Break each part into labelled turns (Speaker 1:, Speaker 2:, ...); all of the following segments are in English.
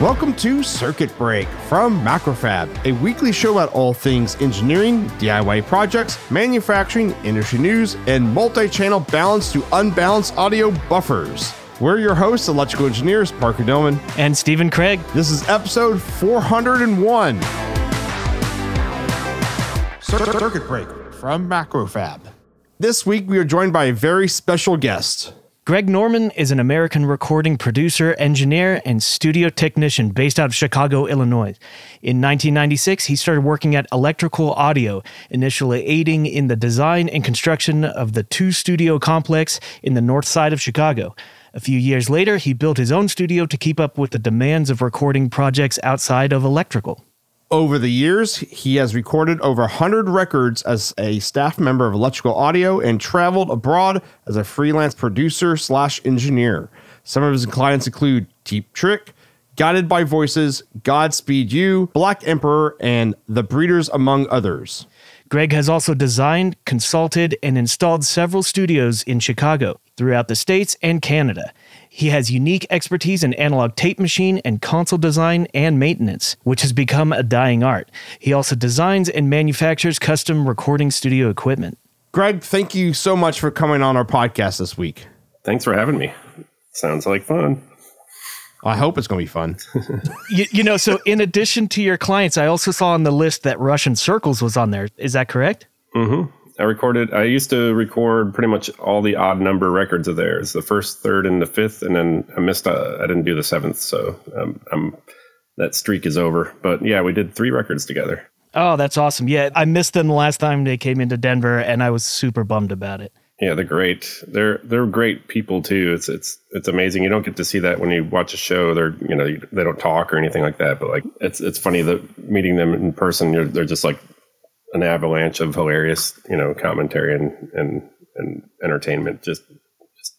Speaker 1: Welcome to Circuit Break from MacroFab, a weekly show about all things engineering, DIY projects, manufacturing, industry news, and multi channel balanced to unbalanced audio buffers. We're your hosts, electrical engineers Parker Dolman
Speaker 2: and Stephen Kraig.
Speaker 1: This is episode 401. Circuit Break from MacroFab. This week we are joined by a very special guest.
Speaker 2: Greg Norman is an American recording producer, engineer, and studio technician based out of Chicago, Illinois. In 1996, he started working at Electrical Audio, initially aiding in the design and construction of the two studio complex in the north side of Chicago. A few years later, he built his own studio to keep up with the demands of recording projects outside of electrical.
Speaker 1: Over the years, he has recorded over 100 records as a staff member of Electrical Audio and traveled abroad as a freelance producer slash engineer. Some of his clients include Deep Trick, Guided by Voices, Godspeed You, Black Emperor, and The Breeders, among others.
Speaker 2: Greg has also designed, consulted, and installed several studios in Chicago, throughout the States, and Canada. He has unique expertise in analog tape machine and console design and maintenance, which has become a dying art. He also designs and manufactures custom recording studio equipment.
Speaker 1: Greg, thank you so much for coming on our podcast this week.
Speaker 3: Thanks for having me. Sounds like fun.
Speaker 1: I hope it's going to be fun.
Speaker 2: you, you, know, so in addition to your clients, I also saw on the list that Russian Circles was on there. Is that correct?
Speaker 3: Mm-hmm. I recorded. I used to record pretty much all the odd number records of theirs, the first, third, and the fifth, and then I missed. Uh, I didn't do the seventh, so um, I'm that streak is over. But yeah, we did three records together.
Speaker 2: Oh, that's awesome! Yeah, I missed them the last time they came into Denver, and I was super bummed about it.
Speaker 3: Yeah, they're great. They're they're great people too. It's it's it's amazing. You don't get to see that when you watch a show. They're you know they don't talk or anything like that. But like it's it's funny that meeting them in person, they're just like an avalanche of hilarious, you know, commentary and and and entertainment. Just, just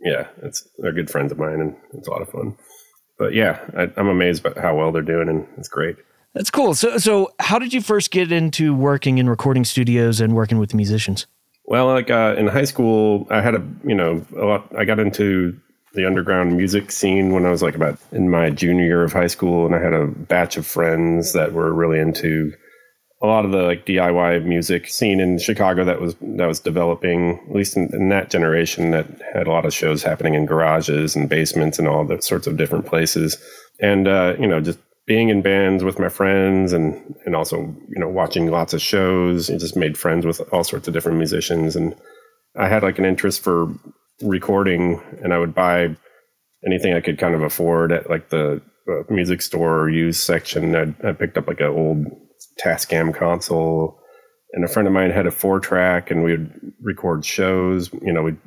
Speaker 3: yeah, it's they're good friends of mine, and it's a lot of fun. But yeah, I, I'm amazed by how well they're doing, and it's great.
Speaker 2: That's cool. So, so how did you first get into working in recording studios and working with musicians?
Speaker 3: Well, like uh, in high school, I had a you know a lot. I got into the underground music scene when I was like about in my junior year of high school, and I had a batch of friends that were really into a lot of the like DIY music scene in Chicago that was that was developing, at least in, in, that generation, that had a lot of shows happening in garages and basements and all the sorts of different places. And uh, you know, just being in bands with my friends and and also you know watching lots of shows, and just made friends with all sorts of different musicians. And I had like an interest for recording, and I would buy anything I could kind of afford at like the uh, music store or used section. I, I picked up like an old Tascam console. And a friend of mine had a four track, and we'd record shows. You know, we'd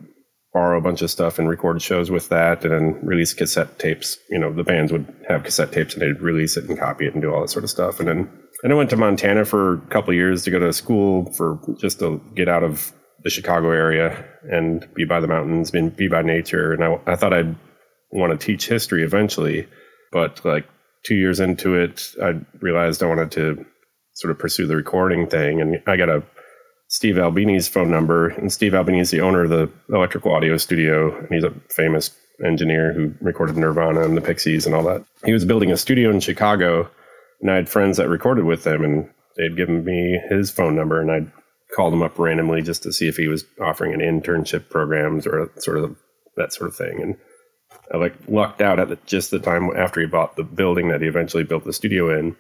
Speaker 3: borrow a bunch of stuff and record shows with that, and then release cassette tapes. You know, the bands would have cassette tapes, and they'd release it and copy it and do all that sort of stuff. And then, and I went to Montana for a couple years to go to school for just to get out of the Chicago area and be by the mountains, be, by nature. And I, I thought I'd want to teach history eventually, but like two years into it, I realized I wanted to sort of pursue the recording thing. And I got a Steve Albini's phone number, and Steve Albini is the owner of the Electrical Audio Studio, and he's a famous engineer who recorded Nirvana and the Pixies and all that. He was building a studio in Chicago, and I had friends that recorded with him, and they'd given me his phone number, and I'd called him up randomly just to see if he was offering an internship programs or sort of that sort of thing. And I like lucked out at the, just the time after he bought the building that he eventually built the studio in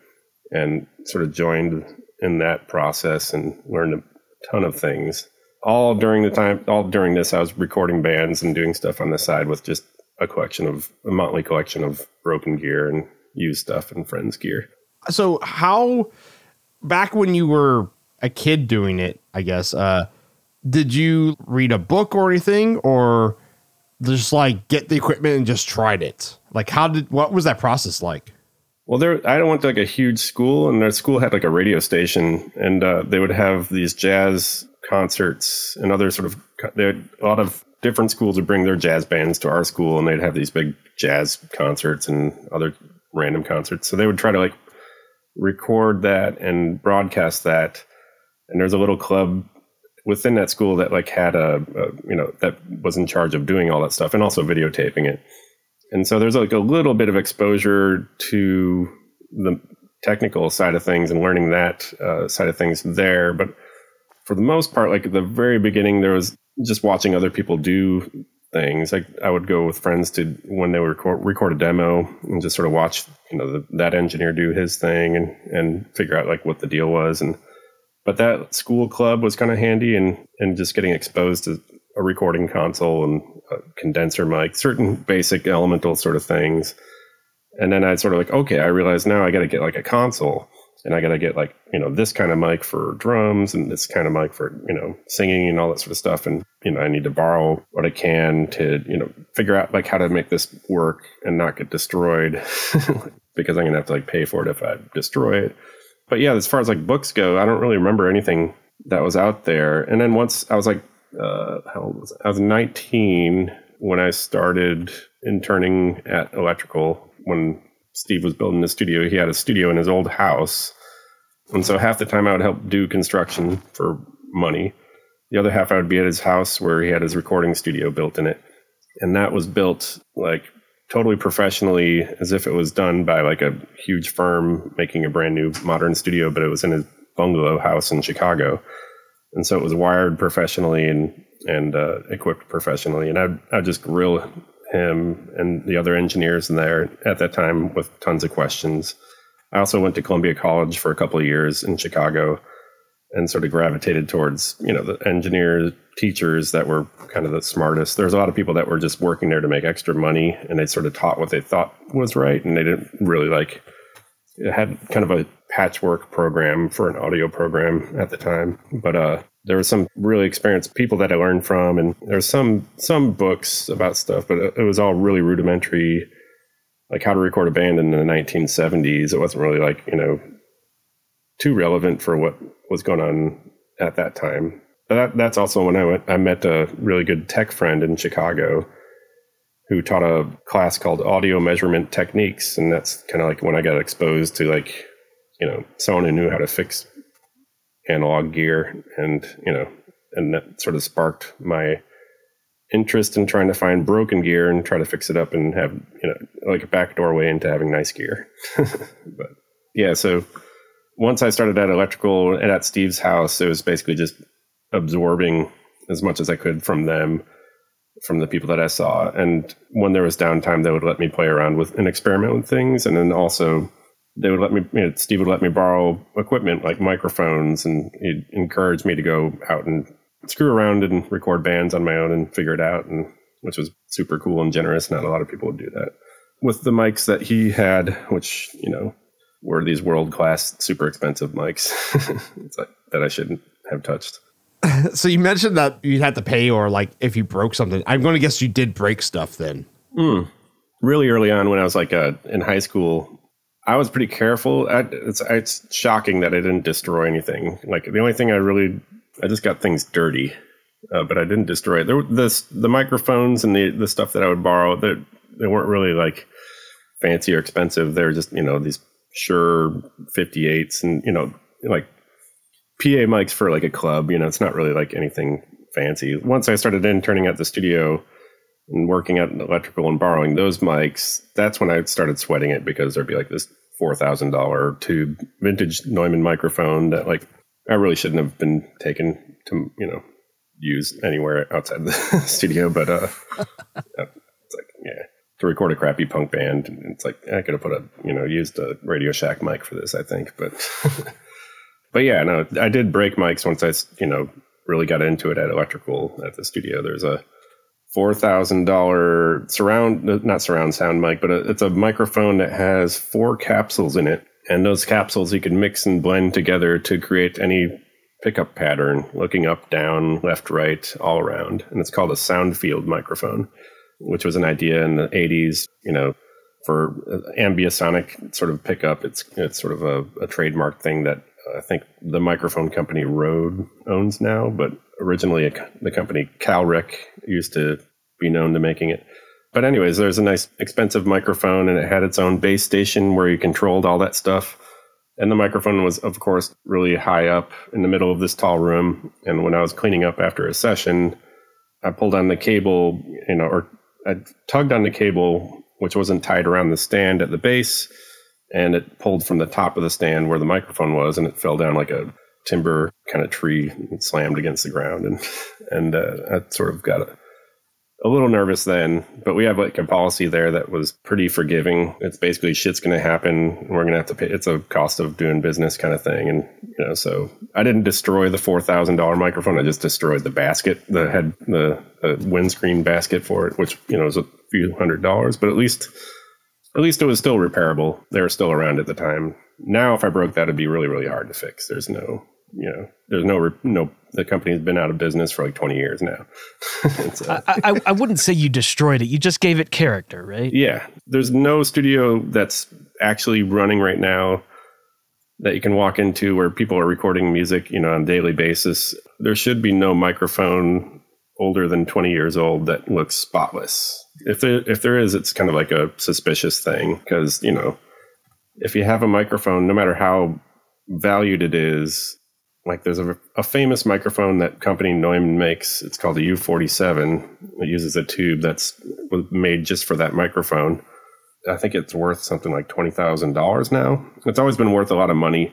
Speaker 3: and sort of joined in that process and learned a ton of things. All during the time, all during this, I was recording bands and doing stuff on the side with just a collection of a motley collection of broken gear and used stuff and friends' gear.
Speaker 1: So, how back when you were a kid doing it, I guess, uh, did you read a book or anything, or just like get the equipment and just tried it? Like, how did what was that process like?
Speaker 3: Well, there I went to like a huge school, and their school had like a radio station, and uh, they would have these jazz concerts and other sort of. They had a lot of different schools would bring their jazz bands to our school, and they'd have these big jazz concerts and other random concerts. So they would try to like record that and broadcast that. And there's a little club within that school that like had a, a you know that was in charge of doing all that stuff and also videotaping it And so there's like a little bit of exposure to the technical side of things and learning that uh, side of things there. But for the most part, like at the very beginning, there was just watching other people do things. Like I would go with friends to when they would record, record a demo and just sort of watch, you know, the, that engineer do his thing and and figure out like what the deal was. And but that school club was kind of handy and and just getting exposed to a recording console and a condenser mic, certain basic elemental sort of things. And then I sort of like, okay, I realize now I got to get like a console and I got to get like, you know, this kind of mic for drums and this kind of mic for, you know, singing and all that sort of stuff. And, you know, I need to borrow what I can to, you know, figure out like how to make this work and not get destroyed because I'm going to have to like pay for it if I destroy it. But yeah, as far as like books go, I don't really remember anything that was out there. And then once I was like uh, how old was I? I was 19 when I started interning at Electrical. When Steve was building the studio, he had a studio in his old house. And so half the time I would help do construction for money. The other half I would be at his house where he had his recording studio built in it. And that was built like totally professionally as if it was done by like a huge firm making a brand new modern studio, but it was in his bungalow house in Chicago and so it was wired professionally and and uh, equipped professionally. And I'd I'd just grill him and the other engineers in there at that time with tons of questions. I also went to Columbia College for a couple of years in Chicago and sort of gravitated towards you know the engineer teachers that were kind of the smartest. There's a lot of people that were just working there to make extra money, and they sort of taught what they thought was right, and they didn't really like. It had kind of a patchwork program for an audio program at the time. But uh, there were some really experienced people that I learned from, and there's some some books about stuff, but it was all really rudimentary, like how to record a band in the 1970s. It wasn't really like you know too relevant for what was going on at that time. But that, that's also when I went. I met a really good tech friend in Chicago who taught a class called audio measurement techniques and that's kind of like when i got exposed to like you know someone who knew how to fix analog gear and you know and that sort of sparked my interest in trying to find broken gear and try to fix it up and have you know like a back doorway into having nice gear. But yeah so once i started at electrical and at steve's house it was basically just absorbing as much as i could from them from the people that i saw. And when there was downtime they would let me play around with and experiment with things. And then also they would let me, you know, Steve would let me borrow equipment like microphones, and he'd encourage me to go out and screw around and record bands on my own and figure it out, and which was super cool and generous. Not a lot of people would do that. With the mics that he had, which you know were these world class, super expensive mics, it's like that I shouldn't have touched.
Speaker 1: so you mentioned that you had to pay, or like if you broke something. I'm going to guess you did break stuff then.
Speaker 3: Mm. Really early on, when I was like uh, in high school, I was pretty careful. I, it's it's shocking that I didn't destroy anything. Like the only thing I really, I just got things dirty, uh, but I didn't destroy it. There, the the microphones and the the stuff that I would borrow, they they weren't really like fancy or expensive. They're just you know these Shure 58s and you know like PA mics for like a club. You know, it's not really like anything fancy. Once I started interning at the studio and working at electrical and borrowing those mics, that's when I started sweating it because there'd be like this four thousand dollar tube vintage Neumann microphone that like I really shouldn't have been taken to you know use anywhere outside the studio, but uh, it's like yeah to record a crappy punk band, it's like I could have put a you know used a Radio Shack mic for this, I think, but but yeah, no, I did break mics once I you know really got into it at electrical at the studio. There's a four thousand dollar surround uh, not surround sound mic, but it's a microphone that has four capsules in it, and those capsules you can mix and blend together to create any pickup pattern, looking up, down, left, right, all around, and it's called a sound field microphone, which was an idea in the '80s. You know, for uh, ambisonic sort of pickup, it's it's sort of a, a trademark thing that I think the microphone company Rode owns now, but originally a, the company Calrec used to be known to making it. But anyways, there's a nice expensive microphone and it had its own base station where you controlled all that stuff. And the microphone was, of course, really high up in the middle of this tall room. And when I was cleaning up after a session, I pulled on the cable, you know, or I tugged on the cable which wasn't tied around the stand at the base. And it pulled from the top of the stand where the microphone was, and it fell down like a timber kind of tree and slammed against the ground. And and uh, that sort of got a, a little nervous then, but we have like a policy there that was pretty forgiving. It's basically shit's going to happen. We're going to have to pay. It's a cost of doing business kind of thing. And, you know, so I didn't destroy the $4,000 microphone. I just destroyed the basket, the head, the, the windscreen basket for it, which, you know, was a few hundred dollars, but at least, at least it was still repairable. They were still around at the time. Now, if I broke that, it'd be really, really hard to fix. There's no, you know, there's no no the company's been out of business for like 20 years now.
Speaker 2: uh, I, I, I, wouldn't say you destroyed it. You just gave it character, right?
Speaker 3: Yeah. There's no studio that's actually running right now that you can walk into where people are recording music, you know, on a daily basis. There should be no microphone older than 20 years old that looks spotless. If there if there is, it's kind of like a suspicious thing because, you know, if you have a microphone, no matter how valued it is, like there's a, a, famous microphone that company Neumann makes. It's called the U47. It uses a tube that's made just for that microphone. I think it's worth something like twenty thousand dollars now. It's always been worth a lot of money,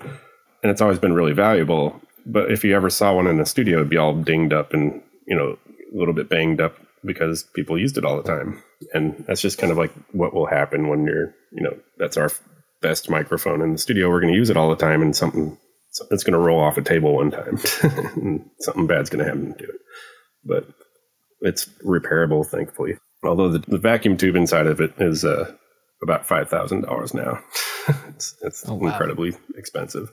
Speaker 3: and it's always been really valuable. But if you ever saw one in the studio, it'd be all dinged up and you know a little bit banged up because people used it all the time. And that's just kind of like what will happen when you're you know that's our best microphone in the studio. We're going to use it all the time, and something it's going to roll off a table one time. Something bad's going to happen to it. But it's repairable, thankfully. Although the, the vacuum tube inside of it is uh, about five thousand dollars now. it's it's oh, wow. incredibly expensive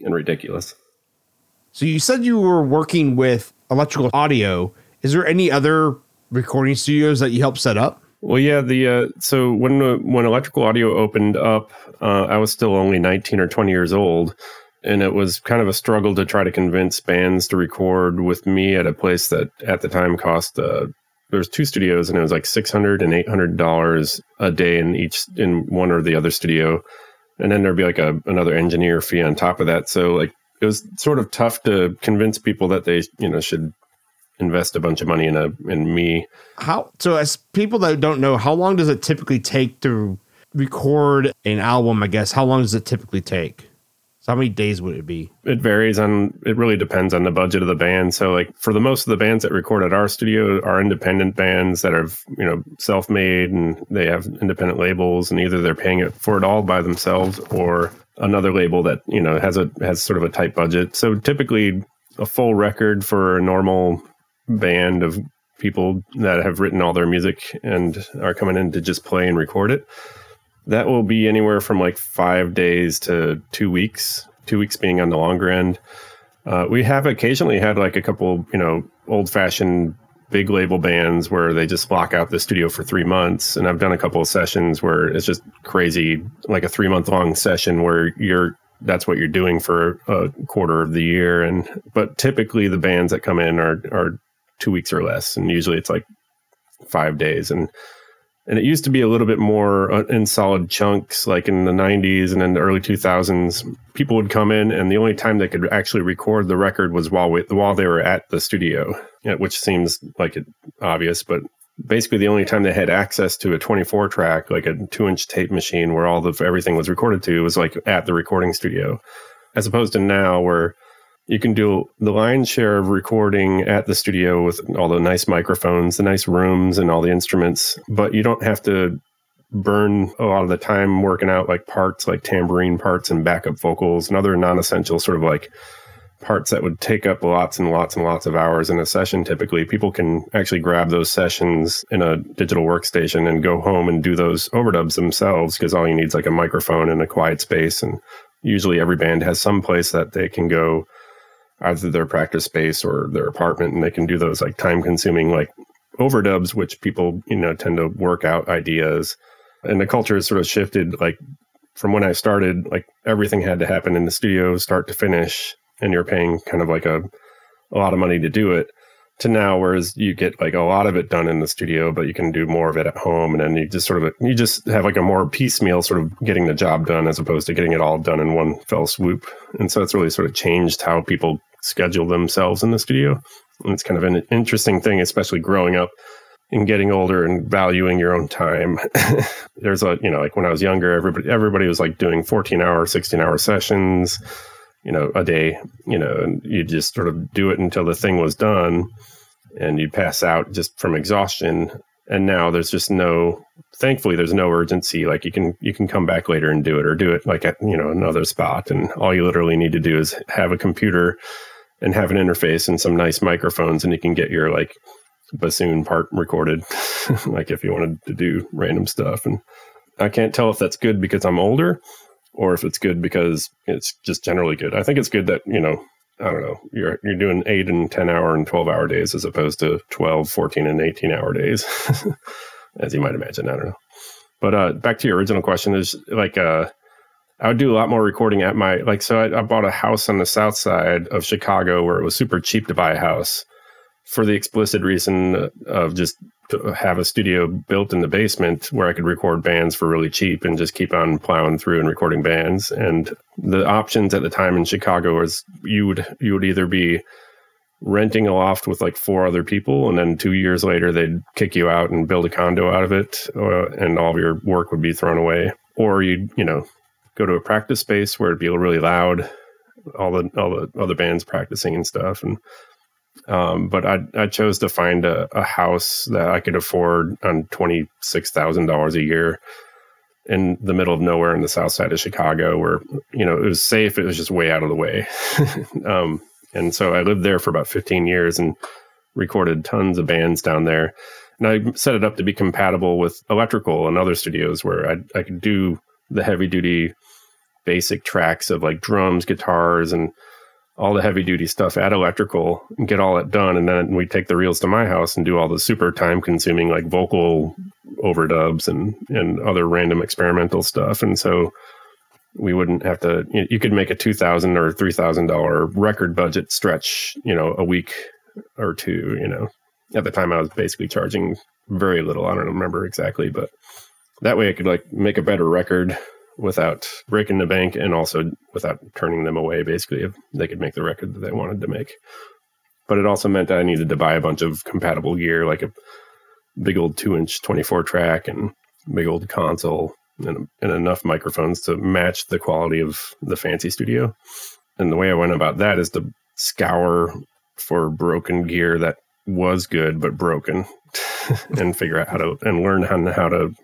Speaker 3: and ridiculous.
Speaker 1: So you said you were working with electrical audio. Is there any other recording studios that you helped set up?
Speaker 3: Well, yeah. The uh, so when uh, when electrical audio opened up, uh, I was still only nineteen or twenty years old, and it was kind of a struggle to try to convince bands to record with me at a place that at the time cost uh, there was two studios and it was like 600 and 800 dollars a day in each in one or the other studio and then there'd be like a another engineer fee on top of that so like it was sort of tough to convince people that they you know should invest a bunch of money in a in me
Speaker 1: how so as people that don't know how long does it typically take to record an album i guess how long does it typically take so how many days would it be?
Speaker 3: It varies on it really depends on the budget of the band. So like for the most of the bands that record at our studio are independent bands that are, you know, self-made and they have independent labels and either they're paying it for it all by themselves or another label that, you know, has a has sort of a tight budget. So typically a full record for a normal band of people that have written all their music and are coming in to just play and record it that will be anywhere from like five days to two weeks, two weeks being on the longer end. Uh, we have occasionally had like a couple, you know, old fashioned big label bands where they just block out the studio for three months. And I've done a couple of sessions where it's just crazy, like a three month long session where you're, that's what you're doing for a quarter of the year. And, but typically the bands that come in are, are two weeks or less. And usually it's like five days. And, and it used to be a little bit more uh, in solid chunks like in the 90s and in the early 2000s people would come in and the only time they could actually record the record was while we, while they were at the studio which seems like it obvious but basically the only time they had access to a 24 track like a 2 inch tape machine where all the everything was recorded to was like at the recording studio as opposed to now where you can do the lion's share of recording at the studio with all the nice microphones, the nice rooms, and all the instruments, but you don't have to burn a lot of the time working out like parts like tambourine parts and backup vocals and other non essential sort of like parts that would take up lots and lots and lots of hours in a session. Typically people can actually grab those sessions in a digital workstation and go home and do those overdubs themselves because all you need is like a microphone and a quiet space and usually every band has some place that they can go either their practice space or their apartment and they can do those like time consuming like overdubs which people you know tend to work out ideas. And the culture has sort of shifted like from when i started like everything had to happen in the studio start to finish and you're paying kind of like a a lot of money to do it to now whereas you get like a lot of it done in the studio but you can do more of it at home and then you just sort of you just have like a more piecemeal sort of getting the job done as opposed to getting it all done in one fell swoop and so it's really sort of changed how people schedule themselves in the studio. And it's kind of an interesting thing, especially growing up and getting older and valuing your own time. There's a, you know, like when I was younger, everybody everybody was like doing 14 hour, 16 hour sessions, you know, a day, you know, and you just sort of do it until the thing was done and you'd pass out just from exhaustion. And now there's just no thankfully there's no urgency like you can you can come back later and do it or do it like at you know another spot and all you literally need to do is have a computer and have an interface and some nice microphones and you can get your like bassoon part recorded, like if you wanted to do random stuff. And I can't tell if that's good because I'm older or if it's good because it's just generally good. I think it's good that, you know, I don't know, you're you're doing 8 and 10 hour and 12 hour days as opposed to 12, 14 and 18 hour days. as you might imagine, I don't know. But uh back to your original question is like uh I would do a lot more recording at my like so I, I bought a house on the south side of Chicago where it was super cheap to buy a house for the explicit reason of just to have a studio built in the basement where I could record bands for really cheap and just keep on plowing through and recording bands. And the options at the time in Chicago was you would you would either be renting a loft with like four other people, and then two years later they'd kick you out and build a condo out of it, uh, and all of your work would be thrown away. Or you'd you know go to a practice space where it'd be really loud, all the all the other bands practicing and stuff, and um, but I, I chose to find a, a house that I could afford on twenty six thousand dollars a year in the middle of nowhere in the south side of Chicago, where you know it was safe. It was just way out of the way, um, and so I lived there for about fifteen years and recorded tons of bands down there. And I set it up to be compatible with electrical and other studios where I I could do the heavy duty basic tracks of like drums, guitars, and all the heavy duty stuff at electrical and get all that done. And then we take the reels to my house and do all the super time consuming like vocal overdubs and, and other random experimental stuff. And so we wouldn't have to, you, you could make a 2000 or $3,000 record budget stretch, you know, a week or two, you know, at the time I was basically charging very little. I don't remember exactly, but that way I could like make a better record without breaking the bank and also without turning them away basically if they could make the record that they wanted to make. But it also meant that i needed to buy a bunch of compatible gear like a big old two inch 24 track and big old console and, and enough microphones to match the quality of the fancy studio. And the way i went about that is to scour for broken gear that was good but broken and figure out how to and learn how, how to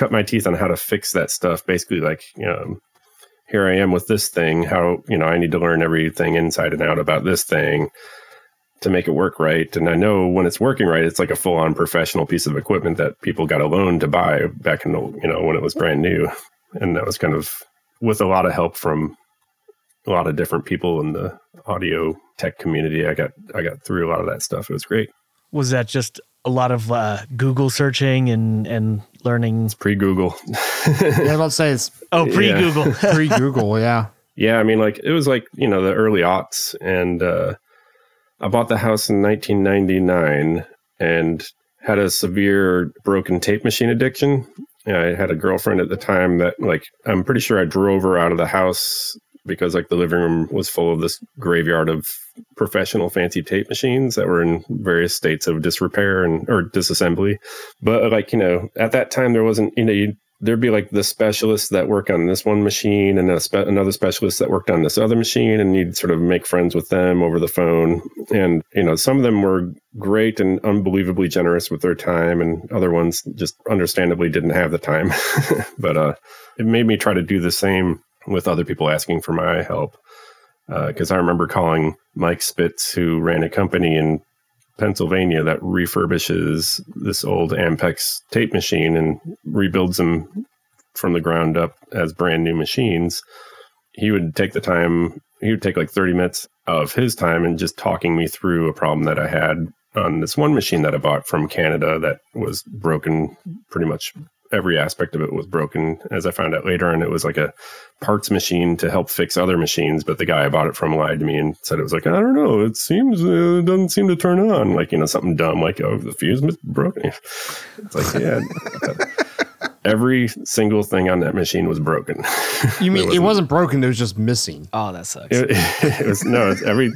Speaker 3: cut my teeth on how to fix that stuff. Basically, like you know, here I am with this thing. How you know I need to learn everything inside and out about this thing to make it work right. And I know when it's working right, it's like a full on professional piece of equipment that people got a loan to buy back in the you know when it was brand new, and that was kind of with a lot of help from a lot of different people in the audio tech community. I got I got through a lot of that stuff. It was great.
Speaker 2: Was that just a lot of uh, Google searching and and learning.
Speaker 3: It's pre Google.
Speaker 1: yeah, I was about to say it's
Speaker 2: oh pre Google,
Speaker 1: pre Google. Yeah,
Speaker 3: yeah. I mean, like it was like you know the early aughts, and uh, I bought the house in 1999 and had a severe broken tape machine addiction. I had a girlfriend at the time that like I'm pretty sure I drove her out of the house because like the living room was full of this graveyard of professional fancy tape machines that were in various states of disrepair and or disassembly. But like you know, at that time there wasn't you know there'd be like the specialists that work on this one machine and spe- another specialist that worked on this other machine and you'd sort of make friends with them over the phone and you know some of them were great and unbelievably generous with their time and other ones just understandably didn't have the time but uh it made me try to do the same with other people asking for my help. Because uh, I remember calling Mike Spitz, who ran a company in Pennsylvania that refurbishes this old Ampex tape machine and rebuilds them from the ground up as brand new machines. He would take the time, he would take like 30 minutes of his time and just talking me through a problem that I had on this one machine that I bought from Canada that was broken pretty much every aspect of it was broken, as I found out later. And it was like a parts machine to help fix other machines. But the guy I bought it from lied to me and said it was like, I don't know, it seems, uh, it doesn't seem to turn on. Like, you know, something dumb, like, oh, the fuse is broken. It's like, yeah. Every single thing on that machine was broken.
Speaker 1: You mean it wasn't broken? It was just missing.
Speaker 2: Oh, that sucks.
Speaker 3: It, it was no, it's every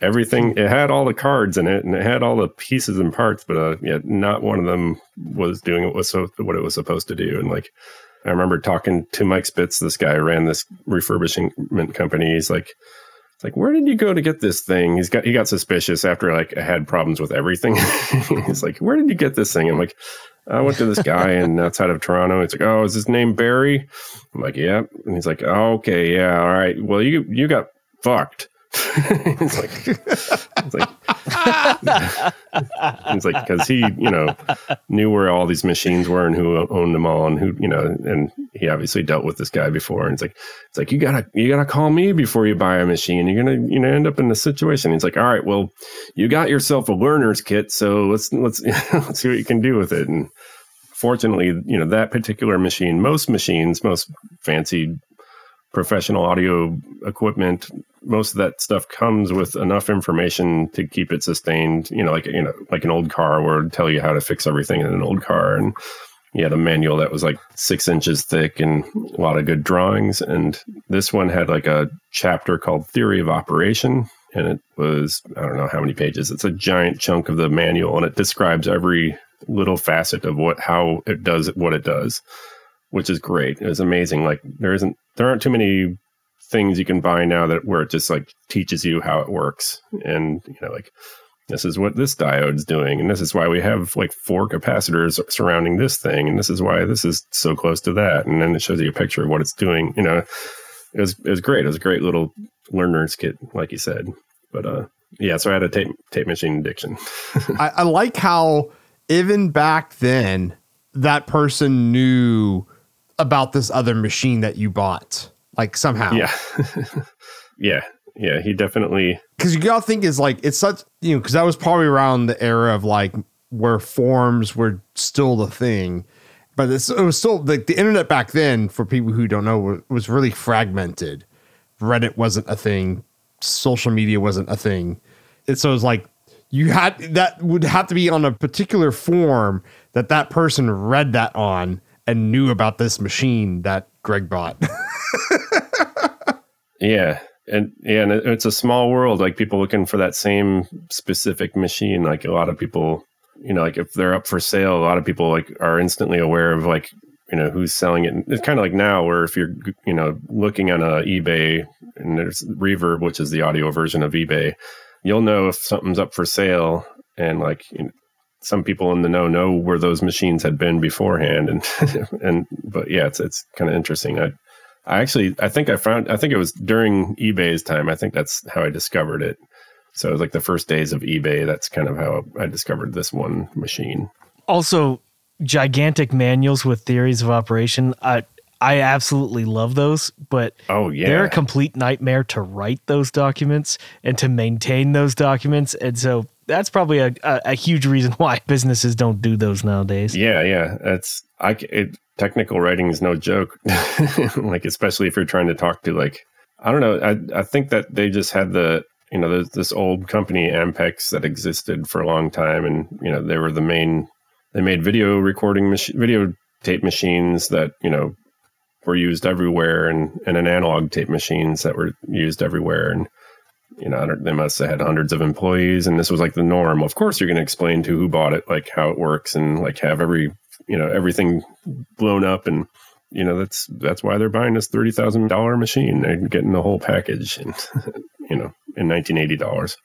Speaker 3: everything. It had all the cards in it, and it had all the pieces and parts, but uh, yeah, not one of them was doing what was so what it was supposed to do. And like, I remember talking to Mike Spitz, this guy ran this refurbishment company. He's like, it's like, where did you go to get this thing? He's got he got suspicious after like I had problems with everything. He's like, where did you get this thing? I'm like, I went to this guy and outside of Toronto. He's like, oh, is his name Barry? I'm like, yeah. And he's like, oh, okay, yeah, all right. Well, you you got fucked. it's like, it's like, it's like because he, you know, knew where all these machines were and who owned them all, and who, you know, and he obviously dealt with this guy before. And it's like, it's like you gotta, you gotta call me before you buy a machine. You're gonna, you know, end up in this situation. He's like, all right, well, you got yourself a learner's kit, so let's let's let's see what you can do with it. And fortunately, you know, that particular machine, most machines, most fancy professional audio equipment most of that stuff comes with enough information to keep it sustained you know like you know like an old car where it would tell you how to fix everything in an old car and you had a manual that was like six inches thick and a lot of good drawings and this one had like a chapter called theory of operation and it was i don't know how many pages it's a giant chunk of the manual and it describes every little facet of what how it does what it does which is great. It's amazing. Like there isn't there aren't too many things you can buy now that where it just like teaches you how it works. And you know like this is what this diode's doing and this is why we have like four capacitors surrounding this thing and this is why this is so close to that and then it shows you a picture of what it's doing you know. It was it was great. It was a great little learner's kit like you said. But uh yeah so i had a tape tape machine addiction.
Speaker 1: I, I like how even back then that person knew about this other machine that you bought, like somehow.
Speaker 3: Yeah. yeah. Yeah. He definitely.
Speaker 1: Because you gotta think is like, it's such, you know, because that was probably around the era of like where forums were still the thing. But it was still like the internet back then, for people who don't know, was really fragmented. Reddit wasn't a thing, social media wasn't a thing. And so it was like you had that would have to be on a particular form that that person read that on and knew about this machine that Greg bought.
Speaker 3: yeah. And yeah, and it's a small world. Like people looking for that same specific machine. Like a lot of people, you know, like if they're up for sale, a lot of people like are instantly aware of like you know who's selling it. It's kind of like now, where if you're you know looking on a eBay and there's Reverb, which is the audio version of eBay, you'll know if something's up for sale and like you know, some people in the know know where those machines had been beforehand and and but yeah it's it's kind of interesting i i actually i think i found i think it was during ebay's time. I think that's how i discovered it. So it was like the first days of ebay. That's kind of how i discovered this one machine.
Speaker 2: Also gigantic manuals with theories of operation. I I absolutely love those, but
Speaker 3: oh yeah,
Speaker 2: they're a complete nightmare to write those documents and to maintain those documents. And so that's probably a, a, a, huge reason why businesses don't do those nowadays.
Speaker 3: Yeah, yeah, that's I. It, technical writing is no joke. like especially if you're trying to talk to like I don't know. I I think that they just had the you know there's this old company Ampex that existed for a long time, and you know they were the main. They made video recording machine, video tape machines that you know were used everywhere, and and an analog tape machines that were used everywhere, and you know, they must have had hundreds of employees and this was like the norm. Of course, you're going to explain to who bought it, like how it works and like have every, you know, everything blown up. And, you know, that's, that's why they're buying this $30,000 machine. They're getting the whole package and, you know, in $1980.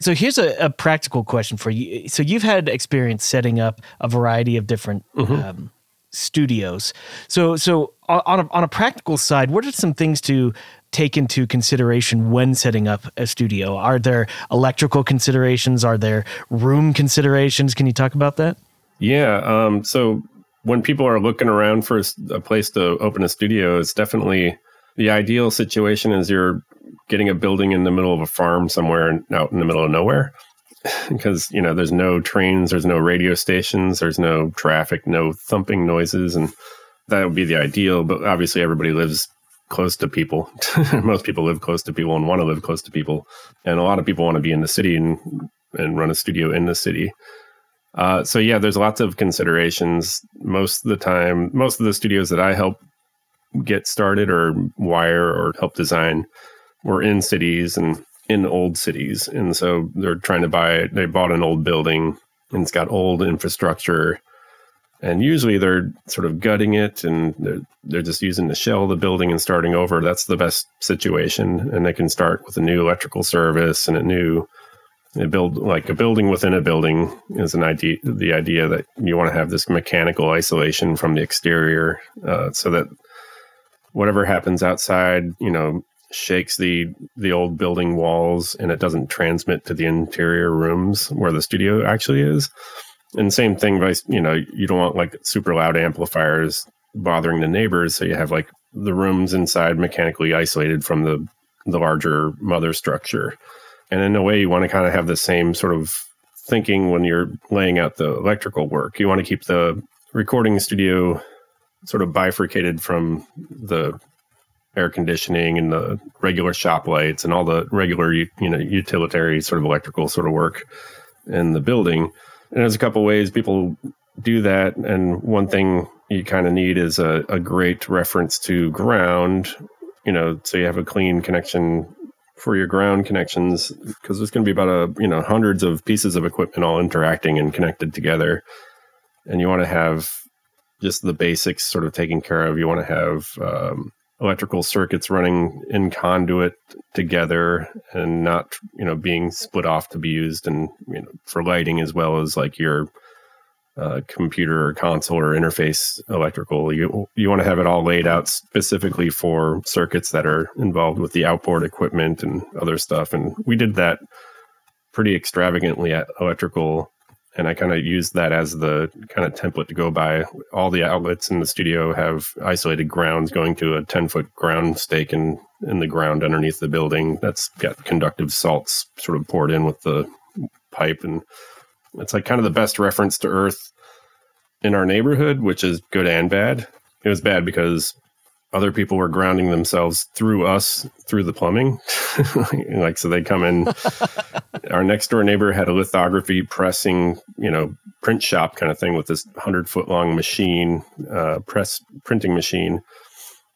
Speaker 2: So here's a, a, practical question for you. So you've had experience setting up a variety of different mm-hmm. um, studios. So so on a, on a practical side, what are some things to take into consideration when setting up a studio? Are there electrical considerations? Are there room considerations? Can you talk about that?
Speaker 3: Yeah. Um, so when people are looking around for a place to open a studio, it's definitely the ideal situation is you're getting a building in the middle of a farm somewhere out in the middle of nowhere because you know there's no trains there's no radio stations there's no traffic no thumping noises and that would be the ideal but obviously everybody lives close to people. Most people live close to people and want to live close to people, and a lot of people want to be in the city and and run a studio in the city. Uh, so yeah, there's lots of considerations. Most of the time, most of the studios that I help get started or wire or help design were in cities and in old cities, and so they're trying to buy. They bought an old building and it's got old infrastructure and usually they're sort of gutting it and they're, they're just using the shell of the building and starting over. That's the best situation. And they can start with a new electrical service and a new they build like a building within a building is an idea the idea that you want to have this mechanical isolation from the exterior uh, so that whatever happens outside you know shakes the the old building walls and it doesn't transmit to the interior rooms where the studio actually is and same thing, vice, you know, you don't want like super loud amplifiers bothering the neighbors. So you have like the rooms inside mechanically isolated from the, the larger mother structure. And in a way, you want to kind of have the same sort of thinking when you're laying out the electrical work. You want to keep the recording studio sort of bifurcated from the air conditioning and the regular shop lights and all the regular you know utilitarian sort of electrical sort of work in the building and there's a couple ways people do that. And one thing you kind of need is a, a great reference to ground, you know, so you have a clean connection for your ground connections because there's going to be about a you know hundreds of pieces of equipment all interacting and connected together and you want to have just the basics sort of taken care of you want to have um, electrical circuits running in conduit together and not you know being split off to be used and you know for lighting as well as like your uh, computer or console or interface electrical. You you want to have it all laid out specifically for circuits that are involved with the outboard equipment and other stuff and we did that pretty extravagantly at electrical and I kind of used that as the kind of template to go by. All the outlets in the studio have isolated grounds going to a 10 foot ground stake in, in the ground underneath the building. That's got conductive salts sort of poured in with the pipe. And it's like kind of the best reference to Earth in our neighborhood, which is good and bad. It was bad because other people were grounding themselves through us through the plumbing. Like so they come in. Our next door neighbor had a lithography pressing you know print shop kind of thing with this 100 foot long machine uh, press printing machine.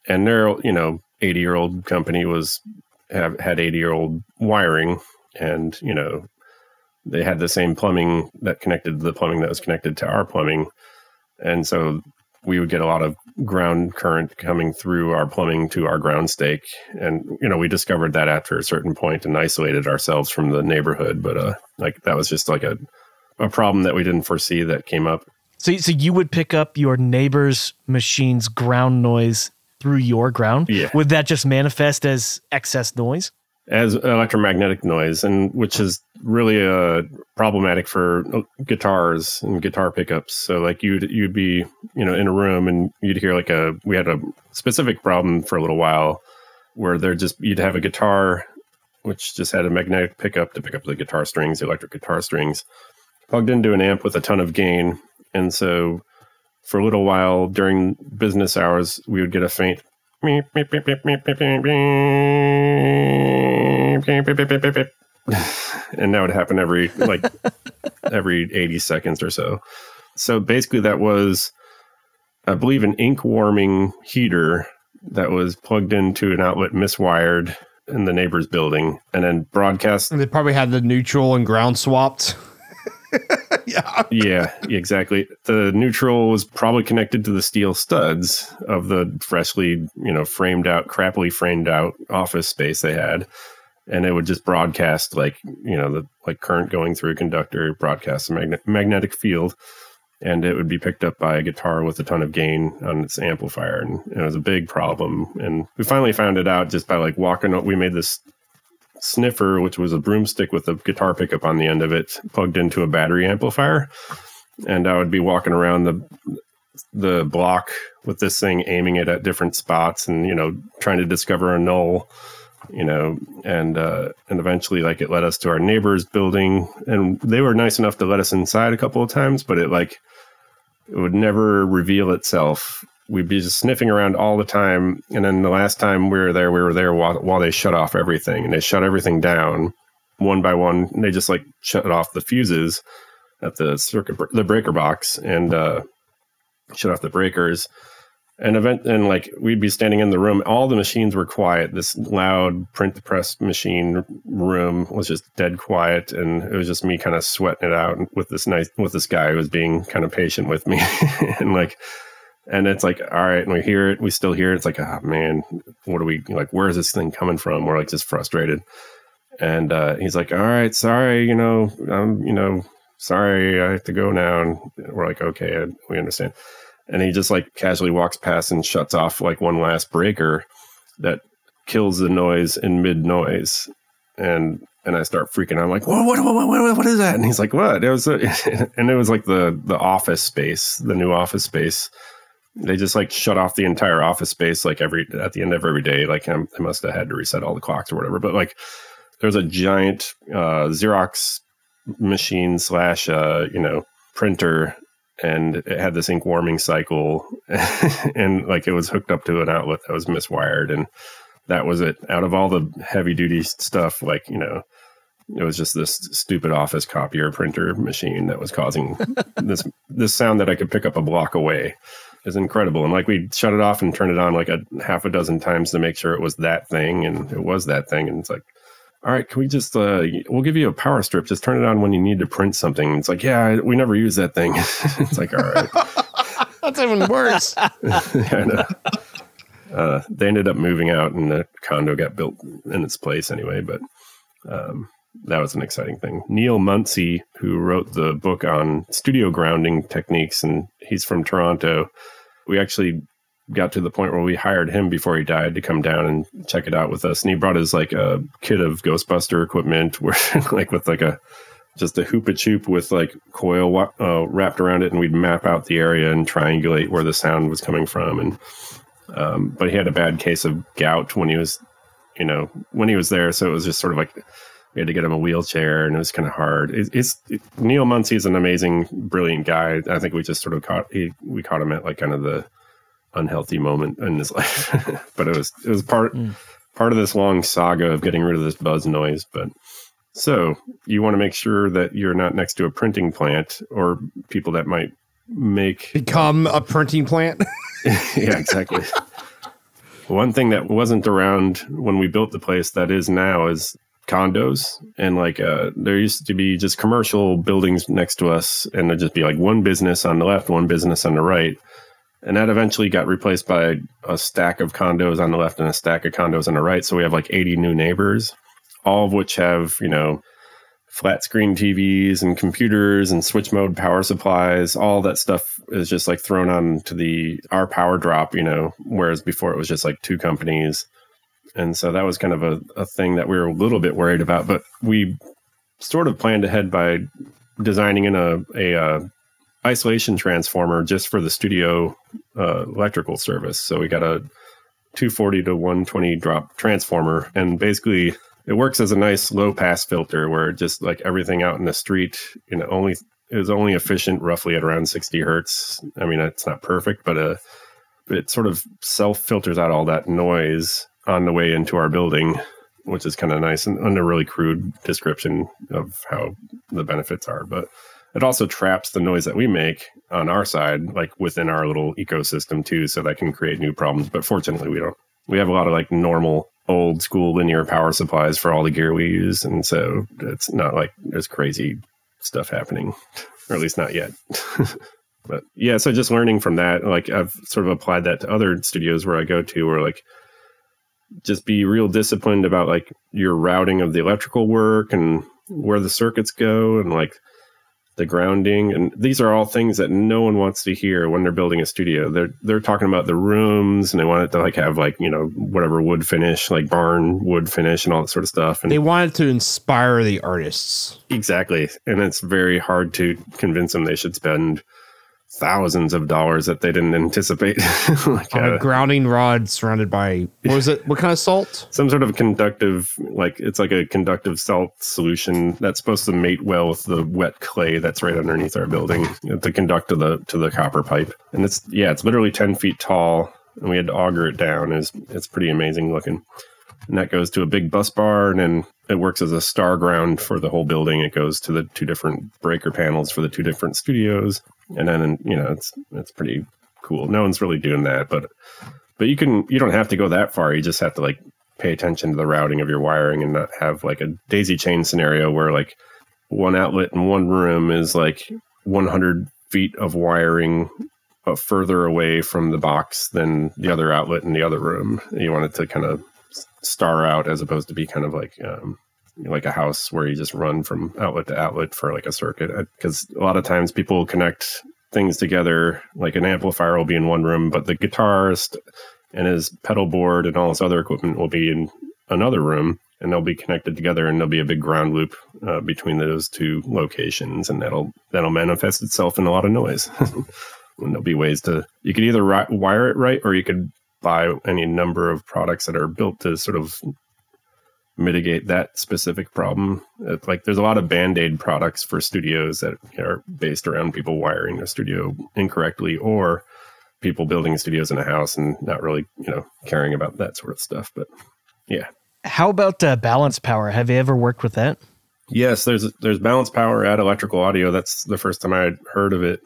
Speaker 3: And their you know 80 year old company was have had 80 year old wiring and you know they had the same plumbing that connected the plumbing that was connected to our plumbing. And so we would get a lot of ground current coming through our plumbing to our ground stake. And you know we discovered that after a certain point and isolated ourselves from the neighborhood. But uh like that was just like a a problem that we didn't foresee that came up.
Speaker 2: So so you would pick up your neighbor's machine's ground noise through your ground?
Speaker 3: Yeah.
Speaker 2: Would that just manifest as excess noise
Speaker 3: as electromagnetic noise, and which is really uh, problematic for uh, guitars and guitar pickups. So like you'd you'd be you know in a room and you'd hear like a we had a specific problem for a little while where there just you'd have a guitar which just had a magnetic pickup to pick up the guitar strings, the electric guitar strings, plugged into an amp with a ton of gain, and so for a little while during business hours we would get a faint and that would happen every like every 80 seconds or so. So basically that was I believe an ink warming heater that was plugged into an outlet miswired in the neighbor's building and then broadcast.
Speaker 1: And they probably had the neutral and ground swapped.
Speaker 3: yeah. Yeah, exactly. The neutral was probably connected to the steel studs of the freshly, you know, framed out, crappily framed out office space they had. And it would just broadcast like, you know, the like current going through a conductor, broadcast a magne- magnetic field. And it would be picked up by a guitar with a ton of gain on its amplifier. And, and it was a big problem. And we finally found it out just by like walking. We made this sniffer, which was a broomstick with a guitar pickup on the end of it, plugged into a battery amplifier. And I would be walking around the the block with this thing, aiming it at different spots, and you know, trying to discover a null. You know, and uh, and eventually, like it led us to our neighbor's building, and they were nice enough to let us inside a couple of times, but it like it would never reveal itself we'd be just sniffing around all the time. And then the last time we were there, we were there while, while they shut off everything and they shut everything down one by one. they just like shut off the fuses. at the circuit the breaker box and uh, shut off the breakers and event and like we'd be standing in the room all the machines were quiet this loud print the press machine room was just dead quiet and it was just me kind of sweating it out with this nice with this guy who was being kind of patient with me and like and it's like all right and we hear it we still hear it it's like oh man what are we like where is this thing coming from we're like just frustrated and uh, he's like all right sorry you know i'm you know sorry i have to go now and we're like okay we understand and he just like casually walks past and shuts off like one last breaker that kills the noise in mid noise and and I start freaking out. I'm like, what, what, what, what, what is that? And he's like, what? It was, a, and it was like the the office space, the new office space. They just like shut off the entire office space like every at the end of every day. Like I must have had to reset all the clocks or whatever. But like, there's a giant uh, Xerox machine slash uh, you know printer and it had this ink warming cycle and like it was hooked up to an outlet that was miswired and that was it out of all the heavy duty stuff like you know it was just this stupid office copier printer machine that was causing this this sound that I could pick up a block away is incredible and like we shut it off and turned it on like a half a dozen times to make sure it was that thing and it was that thing and it's like all right, can we just, uh, we'll give you a power strip. Just turn it on when you need to print something. It's like, yeah, we never use that thing. it's like, all right.
Speaker 1: That's even worse.
Speaker 3: yeah, uh, they ended up moving out and the condo got built in its place anyway. But um, that was an exciting thing. Neil Muncy, who wrote the book on studio grounding techniques, and he's from Toronto. We actually got to the point where we hired him before he died to come down and check it out with us. And he brought his like a kit of Ghostbuster equipment, where like with like a just a hoop choop with like coil uh, wrapped around it, and we'd map out the area and triangulate where the sound was coming from. And um, but he had a bad case of gout when he was, you know, when he was there, so it was just sort of like we had to get him a wheelchair, and it was kind of hard. It, it's it, Neil Muncy is an amazing, brilliant guy. I think we just sort of caught he we caught him at like kind of the unhealthy moment in his life. but it was it was part mm. part of this long saga of getting rid of this buzz noise. But so you want to make sure that you're not next to a printing plant or people that might make
Speaker 1: become a printing plant.
Speaker 3: yeah, exactly. One thing that wasn't around when we built the place that is now is condos and like uh there used to be just commercial buildings next to us and there'd just be like one business on the left one business on the right and that eventually got replaced by a stack of condos on the left and a stack of condos on the right. So we have like 80 new neighbors, all of which have, you know, flat screen TVs and computers and switch mode power supplies. All that stuff is just like thrown on to the our power drop, you know, whereas before it was just like two companies. And so that was kind of a, a thing that we were a little bit worried about, but we sort of planned ahead by designing in a, a, uh, isolation transformer just for the studio uh, electrical service. So we got a 240 to 120 drop transformer, and basically it works as a nice low pass filter where just like everything out in the street, you know, only is only efficient roughly at around 60 hertz. I mean, it's not perfect, but uh, it sort of self filters out all that noise on the way into our building, which is kind of nice and, and a really crude description of how the benefits are. But it also traps the noise that we make on our side, like within our little ecosystem too, so that can create new problems. But fortunately, we don't. We have a lot of like normal old school linear power supplies for all the gear we use, and so it's not like there's crazy stuff happening, or at least not yet. but yeah, so just learning from that, like I've sort of applied that to other studios where I go to, where like just be real disciplined about like your routing of the electrical work and where the circuits go and like the grounding. And these are all things that no one wants to hear when they're building a studio. They're they're talking about the rooms and they want it to like have like you know whatever wood finish like barn wood finish and all that sort of stuff. And
Speaker 1: they wanted to inspire the artists.
Speaker 3: Exactly. And it's very hard to convince them they should spend thousands of dollars that they didn't anticipate.
Speaker 1: like a, a, grounding rod surrounded by what was it? What kind of salt?
Speaker 3: Some sort of conductive, like it's like a conductive salt solution that's supposed to mate well with the wet clay that's right underneath our building uh, to conduct to the to the copper pipe. And it's yeah, it's literally ten feet tall, and we had to auger it down. It's it's pretty amazing looking. And that goes to a big bus bar, and then it works as a star ground for the whole building. It goes to the two different breaker panels for the two different studios, and then you know it's it's pretty cool. No one's really doing that, but but you can you don't have to go that far. You just have to like pay attention to the routing of your wiring and not have like a daisy chain scenario where like one outlet in one room is like 100 feet of wiring uh, further away from the box than the other outlet in the other room. You want it to kind of star out as opposed to be kind of like um, like a house where you just run from outlet to outlet for like a circuit. Because a lot of times people connect things together, like an amplifier will be in one room, but the guitarist and his pedal board and all his other equipment will be in another room and they'll be connected together and there'll be a big ground loop uh, between those two locations and that'll that'll manifest itself in a lot of noise and there'll be ways to you could either ri- wire it right or you could buy any number of products that are built to sort of mitigate that specific problem it's like there's a lot of band-aid products for studios that are based around people wiring their studio incorrectly or people building studios in a house and not really you know caring about that sort of stuff but yeah
Speaker 2: how about uh, balance power? Have you ever worked with that?
Speaker 3: Yes, there's there's balance power at Electrical Audio. That's the first time I heard of it,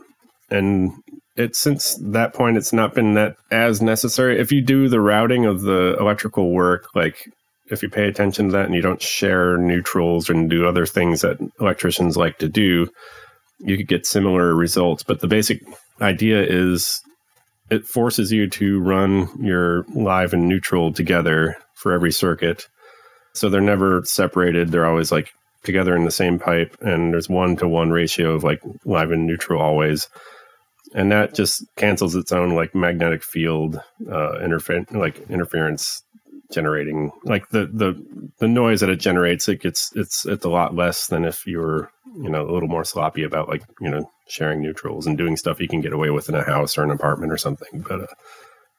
Speaker 3: and it since that point it's not been that as necessary. If you do the routing of the electrical work, like if you pay attention to that and you don't share neutrals and do other things that electricians like to do, you could get similar results. But the basic idea is it forces you to run your live and neutral together for every circuit. So they're never separated. They're always like together in the same pipe, and there's one to one ratio of like live and neutral always. And that just cancels its own like magnetic field uh, interfer- like interference generating like the the the noise that it generates it gets it's it's a lot less than if you were you know a little more sloppy about like you know sharing neutrals and doing stuff you can get away with in a house or an apartment or something but uh,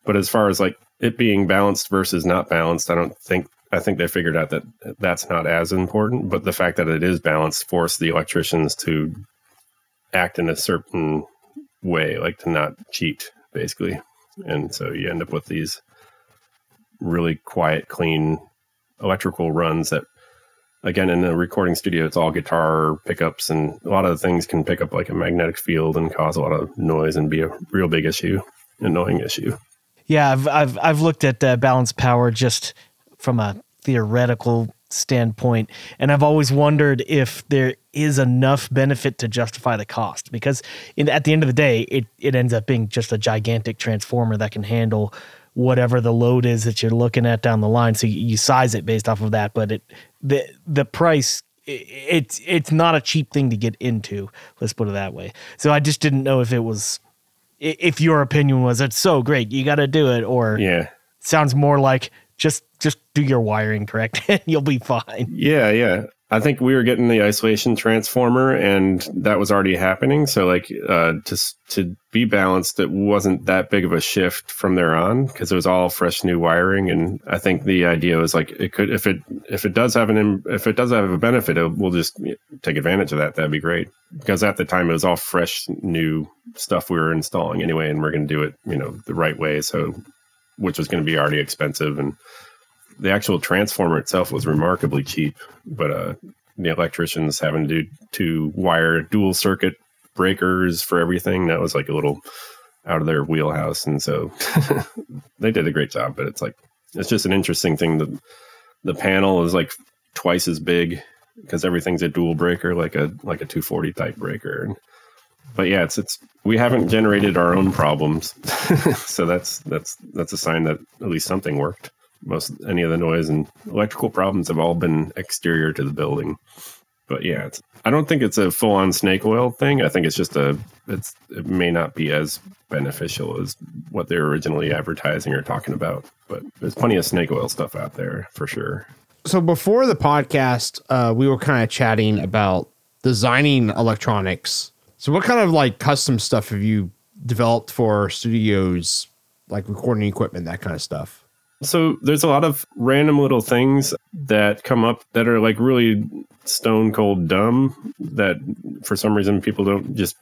Speaker 3: but as far as like it being balanced versus not balanced, I don't think I think they figured out that that's not as important. But the fact that it is balanced forced the electricians to act in a certain way, like to not cheat, basically. And so you end up with these really quiet, clean electrical runs that again in a recording studio it's all guitar pickups and a lot of the things can pick up like a magnetic field and cause a lot of noise and be a real big issue annoying issue
Speaker 2: yeah, I've I've I've looked at uh, balance power just from a theoretical standpoint, and I've always wondered if there is enough benefit to justify the cost. Because in, at the end of the day, it it ends up being just a gigantic transformer that can handle whatever the load is that you're looking at down the line. So you, you size it based off of that, but it the the price it's it's not a cheap thing to get into. Let's put it that way. So I just didn't know if it was if your opinion was it's so great, you got to do it, or
Speaker 3: yeah,
Speaker 2: sounds more like just just do your wiring correct and you'll be fine.
Speaker 3: Yeah, yeah. I think we were getting the isolation transformer, and that was already happening. So, like, uh, to to be balanced, it wasn't that big of a shift from there on because it was all fresh new wiring. And I think the idea was like it could, if it if it does have an if it does have a benefit, it, we'll just take advantage of that. That'd be great because at the time it was all fresh new stuff we were installing anyway, and we're going to do it, you know, the right way. So, which was going to be already expensive and the actual transformer itself was remarkably cheap, but uh, the electricians having to to wire dual circuit breakers for everything that was like a little out of their wheelhouse, and so they did a great job. But it's like it's just an interesting thing that the panel is like twice as big because everything's a dual breaker, like a like a 240 type breaker. And, but yeah, it's it's we haven't generated our own problems, so that's that's that's a sign that at least something worked most any of the noise and electrical problems have all been exterior to the building. But yeah, I don't think it's a full on snake oil thing. I think it's just a it's it may not be as beneficial as what they're originally advertising or talking about. But there's plenty of snake oil stuff out there for sure.
Speaker 1: So before the podcast, uh, we were kind of chatting about designing electronics. So what kind of like custom stuff have you developed for studios, like recording equipment, that kind of stuff?
Speaker 3: So there's a lot of random little things that come up that are like really stone cold dumb that for some reason people don't just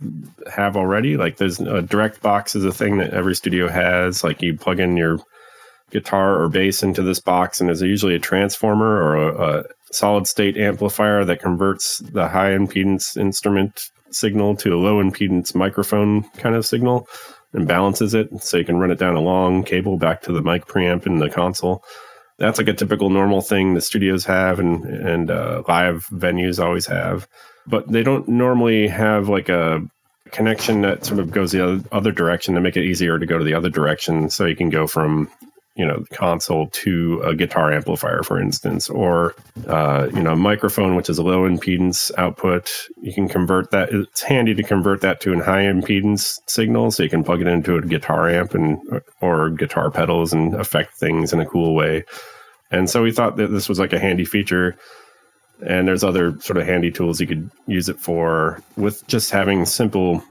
Speaker 3: have already. Like there's a direct box is a thing that every studio has. Like you plug in your guitar or bass into this box and there's usually a transformer or a, a solid state amplifier that converts the high impedance instrument signal to a low impedance microphone kind of signal and balances it so you can run it down a long cable back to the mic preamp in the console. That's like a typical normal thing the studios have and and uh, live venues always have, but they don't normally have like a connection that sort of goes the other, other direction to make it easier to go to the other direction. So you can go from you know the console to a guitar amplifier for instance or uh, you know a microphone which is a low impedance output. You can convert that it's handy to convert that to a high impedance signal so you can plug it into a guitar amp and or guitar pedals and affect things in a cool way. And so we thought that this was like a handy feature. And there's other sort of handy tools you could use it for. With just having simple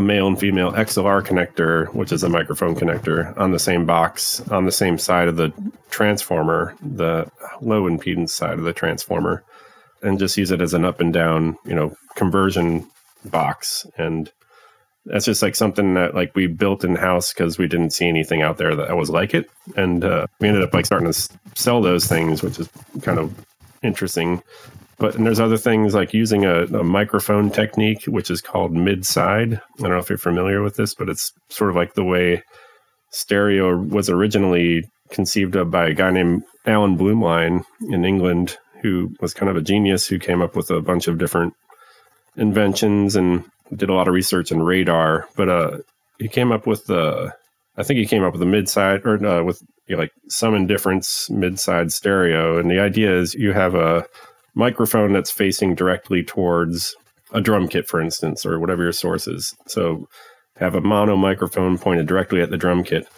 Speaker 3: a male and female XLR connector, which is a microphone connector, on the same box, on the same side of the transformer, the low impedance side of the transformer, and just use it as an up and down, you know, conversion box. And that's just like something that like we built in house because we didn't see anything out there that was like it, and uh, we ended up like starting to sell those things, which is kind of interesting but and there's other things like using a, a, microphone technique, which is called mid side. I don't know if you're familiar with this, but it's sort of like the way stereo was originally conceived of by a guy named Alan Blumlein in England, who was kind of a genius who came up with a bunch of different inventions and did a lot of research in radar. But uh, he came up with the, I think he came up with a mid side or uh, with you know, like some indifference mid side stereo. And the idea is you have a microphone that's facing directly towards a drum kit, for instance, or whatever your source is. So have a mono microphone pointed directly at the drum kit.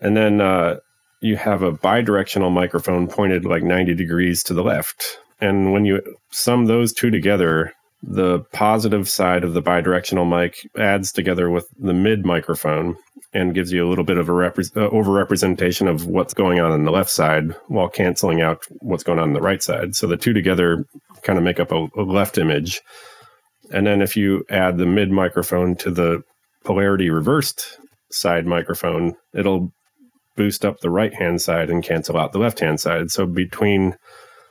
Speaker 3: And then uh, you have a bidirectional microphone pointed like 90 degrees to the left. And when you sum those two together, the positive side of the bidirectional mic adds together with the mid microphone and gives you a little bit of a repre- uh, overrepresentation of what's going on on the left side while canceling out what's going on on the right side. So the two together kind of make up a, a left image. And then if you add the mid microphone to the polarity reversed side microphone, it'll boost up the right hand side and cancel out the left hand side. So between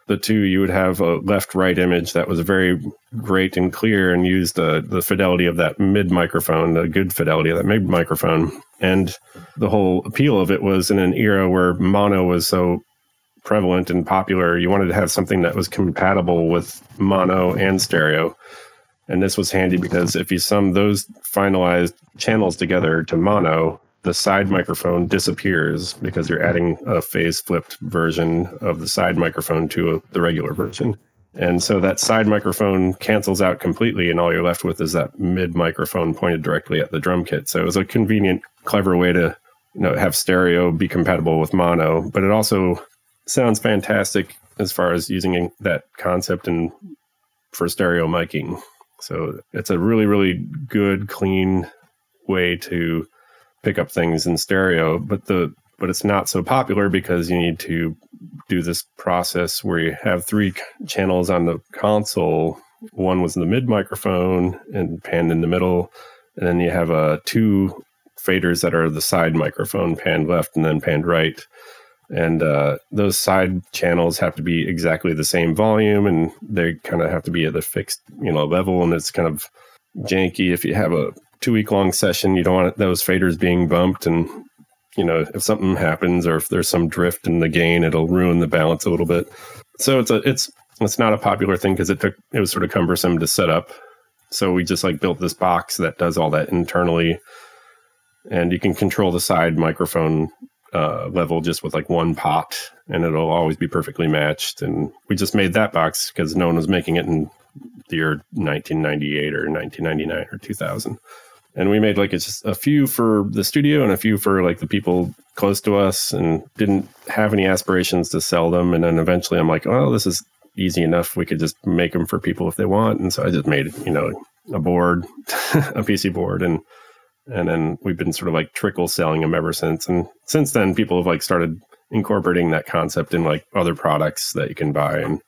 Speaker 3: the two, you would have a left right image that was very great and clear and used the, the fidelity of that mid microphone, the good fidelity of that mid microphone. And the whole appeal of it was in an era where mono was so prevalent and popular. You wanted to have something that was compatible with mono and stereo. And this was handy because if you sum those finalized channels together to mono, the side microphone disappears because you're adding a phase flipped version of the side microphone to a, the regular version. And so that side microphone cancels out completely, and all you're left with is that mid microphone pointed directly at the drum kit. So it was a convenient, clever way to you know have stereo be compatible with mono, but it also sounds fantastic as far as using that concept and for stereo miking. So it's a really, really good, clean way to pick up things in stereo, but the but it's not so popular because you need to do this process where you have three channels on the console. One was the mid microphone and panned in the middle, and then you have uh, two faders that are the side microphone, panned left and then panned right. And uh, those side channels have to be exactly the same volume, and they kind of have to be at the fixed, you know, level. And it's kind of janky if you have a two week long session. You don't want those faders being bumped. And, you know, if something happens or if there's some drift in the gain, it'll ruin the balance a little bit. So it's a, it's, it's not a popular thing because it took, it was sort of cumbersome to set up. So we just like built this box that does all that internally. And you can control the side microphone uh, level just with like one pot and it'll always be perfectly matched. And we just made that box because no one was making it in the year 1998 or 1999 or 2000 and we made like just a few for the studio and a few for like the people close to us and didn't have any aspirations to sell them. And then eventually i'm like oh this is easy enough. We could just make them for people if they want. And so i just made you know a board a pc board. And and then we've been sort of like trickle selling them ever since. And since then people have like started incorporating that concept in like other products that you can buy. And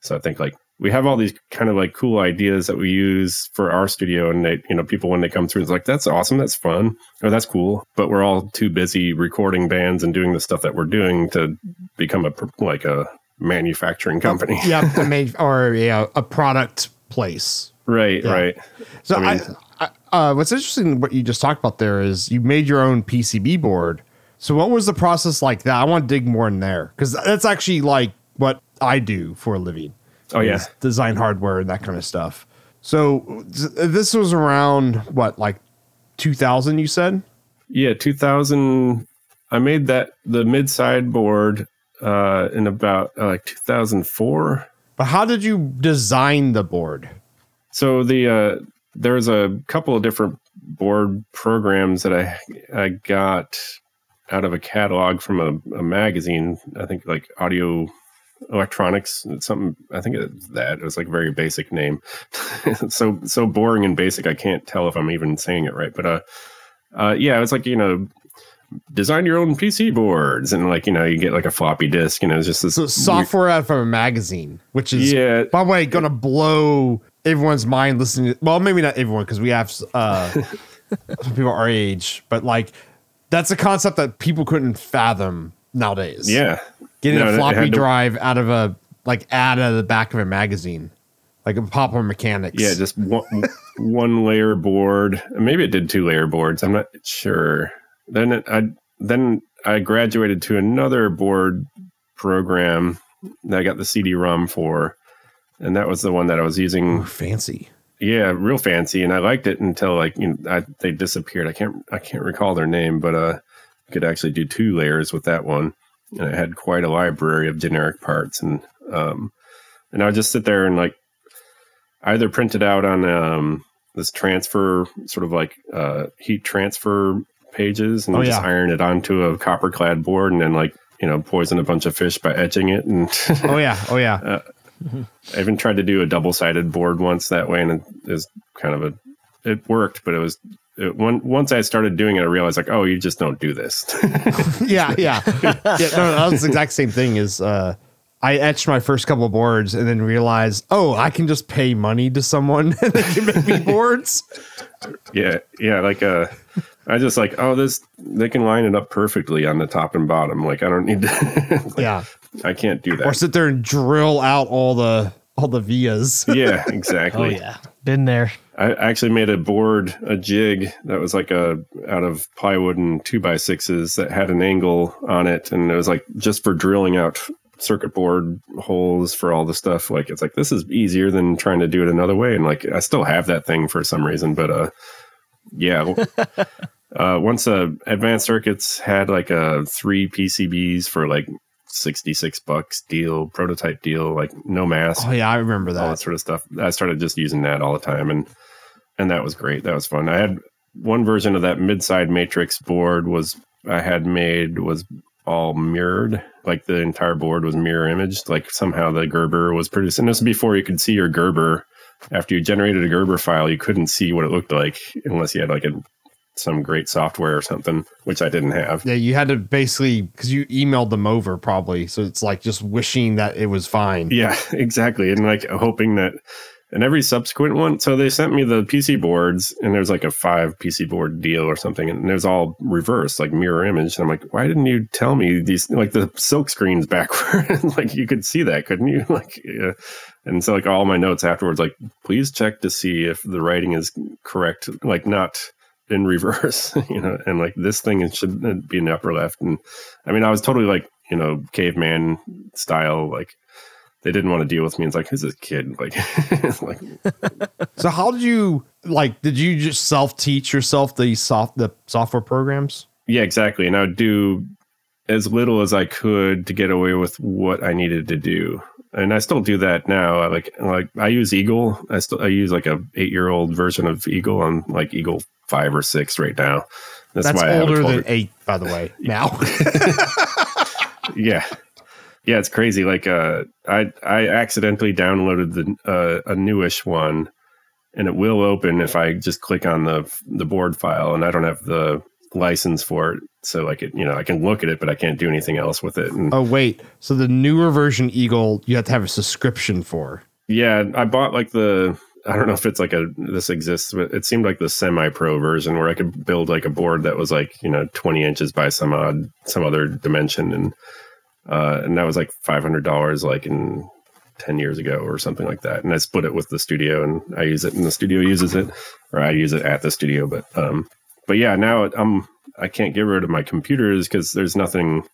Speaker 3: so i think like we have all these kind of like cool ideas that we use for our studio and they you know people when they come through it's like that's awesome that's fun or that's cool but we're all too busy recording bands and doing the stuff that we're doing to become a like a manufacturing company.
Speaker 1: yeah, or yeah, a product place.
Speaker 3: right, right.
Speaker 1: So
Speaker 3: I
Speaker 1: I, I, uh, what's interesting what you just talked about there is you made your own PCB board. So what was the process like that? I want to dig more in there because that's actually like what I do for a living.
Speaker 3: Oh, yeah.
Speaker 1: design hardware and that kind of stuff. So this was around what like 2000 you said?
Speaker 3: Yeah, 2000. I made that the mid side board uh, in about uh, like 2004.
Speaker 1: But how did you design the board?
Speaker 3: So the uh, there's a couple of different board programs that I I got out of a catalog from a, a magazine. I think like audio electronics something i think it's that it was like a very basic name so so boring and basic i can't tell if i'm even saying it right but uh uh yeah it's like you know design your own pc boards and like you know you get like a floppy disk and it's just this
Speaker 1: So
Speaker 3: weird-
Speaker 1: software out from a magazine, which is
Speaker 3: Yeah.
Speaker 1: by the way gonna blow everyone's mind listening. To, well, maybe not everyone because we have uh, some people our age, but like that's a concept that people couldn't fathom nowadays.
Speaker 3: yeah
Speaker 1: getting
Speaker 3: No,
Speaker 1: a floppy
Speaker 3: to-
Speaker 1: drive out of a like ad out of the back of a magazine, like a Popular Mechanics.
Speaker 3: Yeah, just one, one layer board. Maybe it did two layer boards. I'm not sure. Then it, I then I graduated to another board program that I got the CD-ROM for, and that was the one that I was using.
Speaker 1: Ooh, fancy.
Speaker 3: Yeah, real fancy, and I liked it until like you know I, they disappeared. I can't I can't recall their name, but uh, I could actually do two layers with that one, and it had quite a library of generic parts, and um, and I would just sit there and like either print it out on um this transfer sort of like uh heat transfer pages and
Speaker 1: Oh,
Speaker 3: just
Speaker 1: yeah.
Speaker 3: iron it onto a copper clad board and then like you know poison a bunch of fish by etching it and
Speaker 1: Oh yeah. Oh yeah.
Speaker 3: I even tried to do a double sided board once that way, and it is kind of a. It worked, but it was it, one, once I started doing it, I realized like, oh, you just don't do this.
Speaker 1: yeah, yeah, yeah. No, that was the exact same thing. Is uh, I etched my first couple boards and then realized, oh, I can just pay money to someone and they can make me boards.
Speaker 3: yeah, yeah, like uh, I just like, oh, this they can line it up perfectly on the top and bottom. Like I don't need to. like,
Speaker 1: Yeah,
Speaker 3: I can't do that.
Speaker 1: or sit there and drill out all the all the vias.
Speaker 3: yeah, exactly.
Speaker 2: Oh
Speaker 3: exactly.
Speaker 2: yeah, been there.
Speaker 3: I actually made a board, a jig that was like a out of plywood and two by sixes that had an angle on it, and it was like just for drilling out circuit board holes for all the stuff. Like it's like this is easier than trying to do it another way, and like I still have that thing for some reason, but uh, yeah. uh, once uh, Advanced Circuits had like a three PCBs for like sixty six bucks deal, prototype deal, like no mask
Speaker 1: Oh yeah, I remember that.
Speaker 3: all that
Speaker 1: that.
Speaker 3: sort of stuff. I started just using that all the time, and and that was great. That was fun. I had one version of that mid-side matrix board was I had made was all mirrored, like the entire board was mirror imaged. Like somehow the Gerber was produced, and this was before you could see your Gerber. After you generated a Gerber file, you couldn't see what it looked like unless you had like a some great software or something, which I didn't have.
Speaker 1: Yeah, you had to basically because you emailed them over probably, so it's like just wishing that it was fine.
Speaker 3: Yeah, exactly. And like hoping that and every subsequent one, so they sent me the PC boards and there's like a five PC board deal or something, and there's all reversed, like mirror image. And I'm like, why didn't you tell me these like the silk screens backward? like you could see that, couldn't you? Like yeah. and so like all my notes afterwards, like, please check to see if the writing is correct, like not in reverse, you know, and like this thing should be in the upper left. And I mean, I was totally like, you know, caveman style, like they didn't want to deal with me. It's like, who's this kid? Like, like
Speaker 1: So how did you like? Did you just self teach yourself the soft the software programs?
Speaker 3: yeah, exactly. And I would do as little as I could to get away with what I needed to do. And I still do that now. I like, like I use Eagle. I still, I use like a eight year old version of Eagle I'm like Eagle five or six right now. That's,
Speaker 1: That's
Speaker 3: why I have a
Speaker 1: older than eight, by the way. Now,
Speaker 3: yeah yeah it's crazy. Like uh i i accidentally downloaded the uh, a newish one and it will open if i just click on the the board file and i don't have the license for it. So like it you know i can look at it but i can't do anything else with it and
Speaker 1: oh wait, so the newer version Eagle you have to have a subscription for.
Speaker 3: yeah i bought like the i don't know if it's like a this exists but it seemed like the semi pro version where i could build like a board that was like you know 20 inches by some odd some other dimension and uh, and that was like five hundred dollars, like in ten years ago or something like that. And I split it with the studio, and I use it, and the studio uses it, or I use it at the studio. But um, but yeah, now I'm I can't get rid of my computers because there's nothing.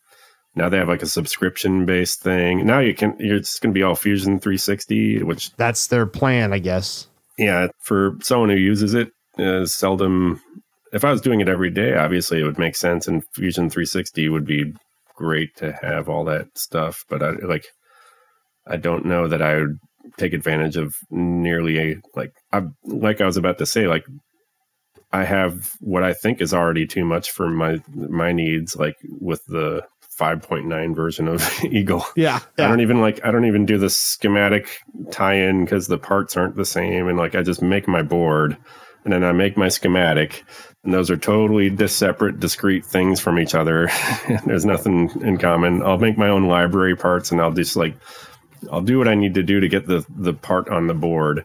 Speaker 3: Now they have like a subscription based thing. Now you can. It's going to be all Fusion 360, which
Speaker 1: That's their plan, I guess.
Speaker 3: yeah, for someone who uses it, uh, seldom. If I was doing it every day, obviously it would make sense, and Fusion 360 would be great to have all that stuff. But I like, I don't know that I would take advantage of nearly a like. I like I was about to say, like, I have what I think is already too much for my my needs, like with the 5.9 version of Eagle.
Speaker 1: Yeah.
Speaker 3: I don't even like I don't even do the schematic tie-in because the parts aren't the same and like I just make my board and then I make my schematic and those are totally dis- separate discrete things from each other. There's nothing in common. I'll make my own library parts and I'll just like I'll do what I need to do to get the the part on the board.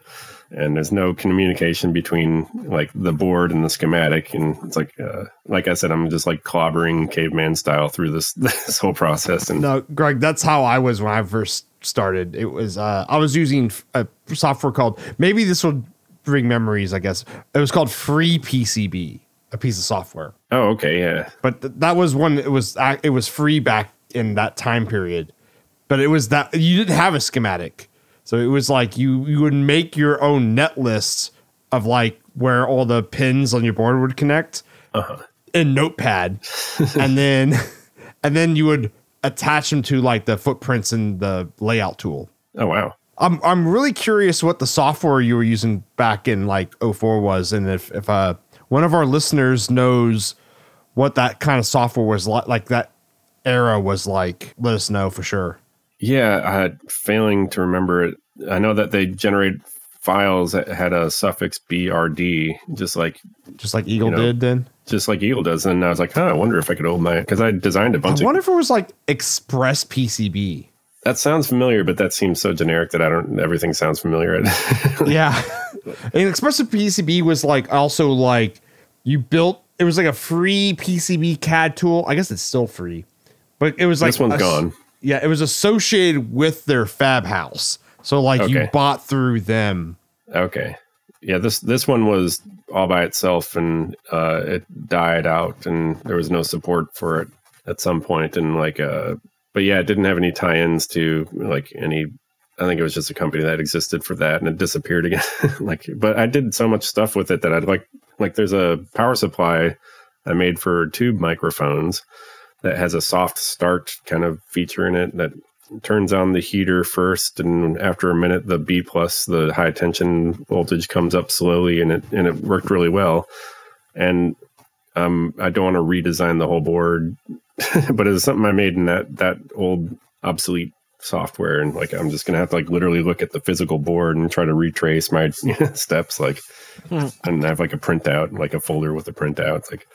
Speaker 3: And there's no communication between like the board and the schematic, and it's like, uh, like I said, I'm just like clobbering caveman style through this this whole process. And
Speaker 1: No, Greg, that's how I was when I first started. It was uh, I was using a software called maybe this will bring memories. I guess it was called Free PCB, a piece of software.
Speaker 3: oh, okay, yeah,
Speaker 1: But th- that was one. It was it was free back in that time period. But it was that you didn't have a schematic, so it was like you you would make your own net lists of like where all the pins on your board would connect in Notepad, and then and then you would attach them to like the footprints in the layout tool.
Speaker 3: oh wow.
Speaker 1: I'm I'm really curious what the software you were using back in like 04 was, and if if uh one of our listeners knows what that kind of software was like, like that era was like, let us know for sure.
Speaker 3: Yeah, I had failing to remember it. I know that they generate files that had a suffix BRD, just like
Speaker 1: Just like Eagle
Speaker 3: You know,
Speaker 1: did then.
Speaker 3: just like Eagle does. And I was like, huh, I wonder if I could hold my because I designed a bunch of
Speaker 1: wonder if it was like Express PCB.
Speaker 3: That sounds familiar, but that seems so generic that I don't everything sounds familiar.
Speaker 1: yeah. And Expressive PCB was like also like you built it was like a free PCB CAD tool. I guess it's still free. But it was like
Speaker 3: This one's
Speaker 1: a-
Speaker 3: gone.
Speaker 1: Yeah, it was associated with their fab house. So like you bought through them.
Speaker 3: Okay. Yeah, this this one was all by itself and uh it died out and there was no support for it at some point and like uh but yeah, it didn't have any tie-ins to like any I think it was just a company that existed for that and it disappeared again. like but I did so much stuff with it that I'd like like there's a power supply I made for tube microphones that has a soft start kind of feature in it that turns on the heater first and after a minute the b plus the high tension voltage comes up slowly and it and it worked really well and um i don't want to redesign the whole board but it was something i made in that that old obsolete software and like i'm just gonna have to like literally look at the physical board and try to retrace my steps like and i have like a printout like a folder with a printout. It's like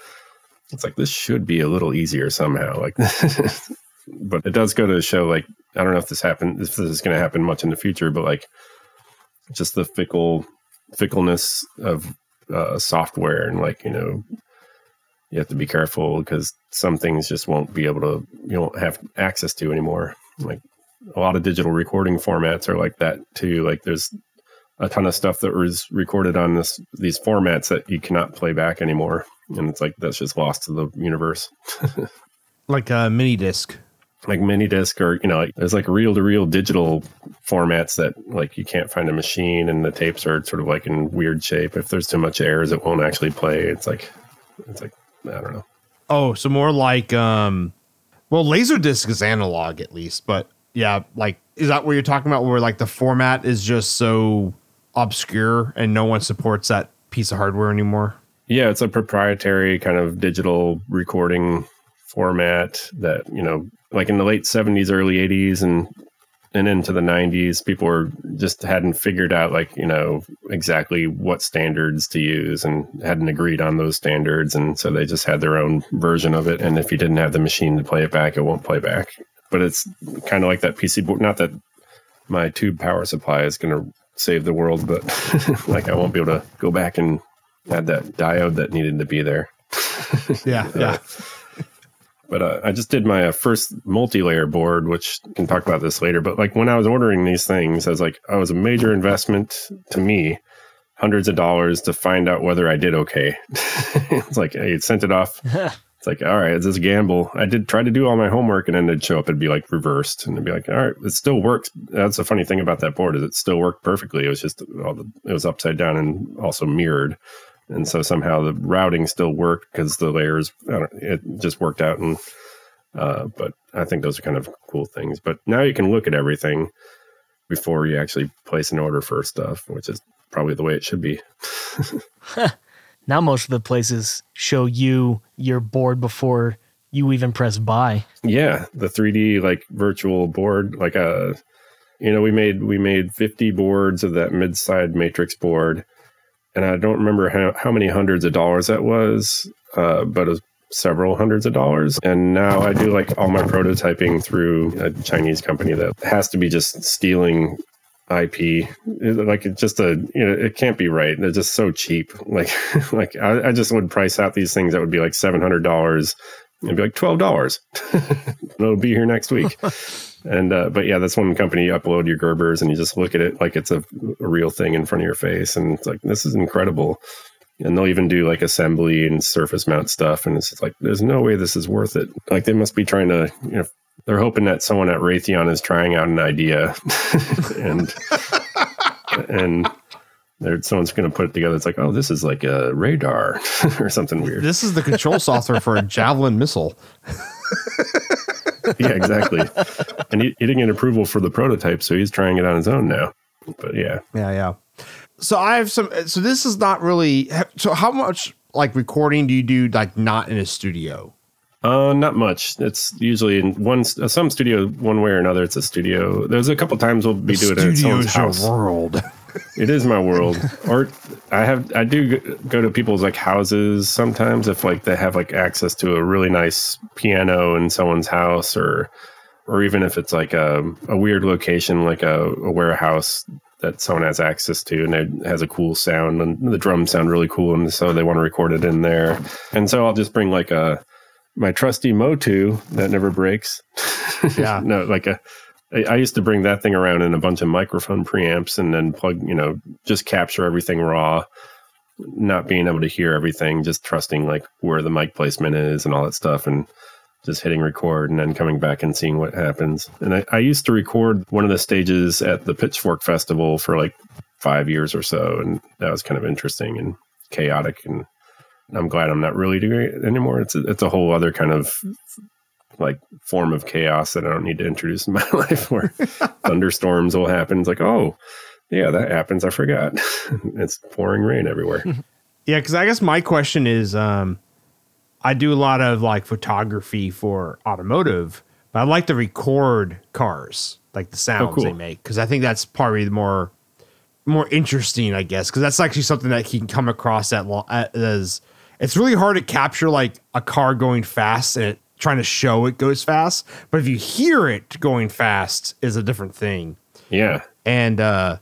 Speaker 3: it's like this should be a little easier somehow like but it does go to show like i don't know if this happened if this is going to happen much in the future but like just the fickle fickleness of uh, software and like you know you have to be careful because some things just won't be able to you won't have access to anymore. Like a lot of digital recording formats are like that too. Like there's a ton of stuff that was recorded on this these formats that you cannot play back anymore and it's like that's just lost to the universe.
Speaker 1: Like a mini disc.
Speaker 3: like mini disc or you know like there's like reel to reel digital formats that like you can't find a machine and the tapes are sort of like in weird shape. If there's too much errors it won't actually play. It's like it's like i don't know
Speaker 1: Oh, so more like um well Laserdisc is analog at least, but yeah, like is that what you're talking about where like the format is just so obscure and no one supports that piece of hardware anymore?
Speaker 3: yeah it's a proprietary kind of digital recording format that you know like in the late 70s early 80s and and into the 90s people were just hadn't figured out like you know exactly what standards to use and hadn't agreed on those standards. And so they just had their own version of it. And if you didn't have the machine to play it back it won't play back. But it's kind of like that pc board not that my tube power supply is going to save the world but like i won't be able to go back and add that diode that needed to be there.
Speaker 1: Yeah, yeah.
Speaker 3: But uh, I just did my uh, first multi-layer board, which we can talk about this later. But like when I was ordering these things, I was like, oh, it was a major investment to me, hundreds of dollars to find out whether I did okay. it's like I sent it off. it's like, all right, it's this gamble. I did try to do all my homework, and then it'd show up. It'd be like reversed, and it'd be like, all right, it still works. That's the funny thing about that board is it still worked perfectly. It was just all the, it was upside down and also mirrored and so somehow the routing still worked because the layers it just worked out and uh, but i think those are kind of cool things. But now you can look at everything before you actually place an order for stuff which is probably the way it should be.
Speaker 2: Now most of the places show you your board before you even press buy.
Speaker 3: Yeah the 3d like virtual board like a uh, you know we made we made 50 boards of that mid-side matrix board and I don't remember how, how many hundreds of dollars that was, uh, but it was several hundreds of dollars. And now I do like all my prototyping through a Chinese company that has to be just stealing IP. Like it's just a you know it can't be right. They're just so cheap. Like like I, I just would price out these things that would be like seven hundred dollars and be like twelve dollars. It'll be here next week. And uh, but yeah, that's one company. You upload your Gerbers and you just look at it like it's a, a real thing in front of your face, and it's like this is incredible. And they'll even do like assembly and surface mount stuff, and it's like there's no way this is worth it. Like they must be trying to, you know, they're hoping that someone at Raytheon is trying out an idea, and and there someone's going to put it together. It's like, oh, this is like a radar or something weird.
Speaker 1: This is the control software for a javelin missile.
Speaker 3: yeah, exactly. and he, he didn't get approval for the prototype, so he's trying it on his own now. But yeah,
Speaker 1: yeah, yeah. So I have some. So this is not really. So how much like recording do you do like not in a studio?
Speaker 3: Uh, not much. It's usually in one some studio, one way or another. It's a studio. There's a couple times we'll be the doing it at someone's house.
Speaker 1: world.
Speaker 3: It is my world. or I have I do go to people's like houses sometimes if like they have like access to a really nice piano in someone's house or or even if it's like a, a weird location like a, a warehouse that someone has access to and it has a cool sound and the drums sound really cool and so they want to record it in there. And so I'll just bring like a my trusty Motu that never breaks.
Speaker 1: Yeah.
Speaker 3: no, like a I, used to bring that thing around in a bunch of microphone preamps and then plug, you know, just capture everything raw, not being able to hear everything, just trusting like where the mic placement is and all that stuff, and just hitting record and then coming back and seeing what happens. And I, I used to record one of the stages at the Pitchfork Festival for like five years or so, and that was kind of interesting and chaotic and I'm glad I'm not really doing it anymore. It's a, it's a whole other kind of like form of chaos that I don't need to introduce in my life where thunderstorms will happen. It's like, oh, yeah, that happens. I forgot. it's pouring rain everywhere.
Speaker 1: Yeah, because I guess my question is um, I do a lot of like photography for automotive, but I like to record cars, like the sounds oh, cool. they make, because I think that's probably the more more interesting, I guess, because that's actually something that he can come across at as it's really hard to capture like a car going fast and it trying to show it goes fast. But if you hear it going fast, is a different thing.
Speaker 3: Yeah.
Speaker 1: And uh,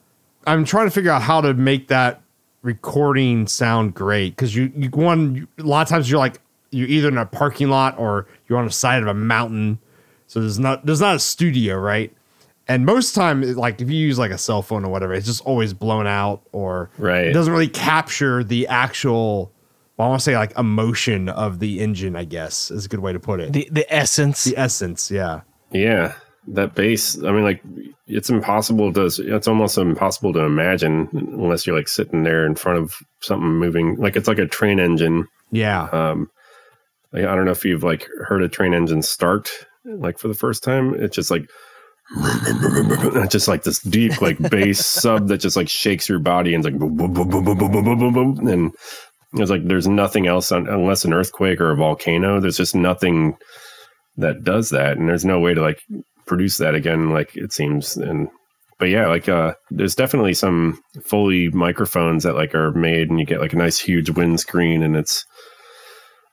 Speaker 1: I'm trying to figure out how to make that recording sound great because you you one a lot of times you're like you're either in a parking lot or you're on the side of a mountain. So there's not there's not a studio, right? And most time, like if you use like a cell phone or whatever, it's just always blown out or
Speaker 3: right.
Speaker 1: it doesn't really capture the actual well, I want to say like emotion of the engine, I guess is a good way to put it.
Speaker 2: The the essence.
Speaker 1: The essence, yeah.
Speaker 3: Yeah. That bass, I mean, like it's impossible to it's almost impossible to imagine unless you're like sitting there in front of something moving. Like it's like a train engine.
Speaker 1: Yeah.
Speaker 3: Um like, I don't know if you've like heard a train engine start like for the first time. It's just like just like this deep like bass sub that just like shakes your body and it's like boom boom boom boom boom boom boom boom boom and it's like there's nothing else on, unless an earthquake or a volcano. There's just nothing that does that, and there's no way to like produce that again. Like it seems, and but yeah, like uh, there's definitely some Foley microphones that like are made, and you get like a nice huge windscreen, and it's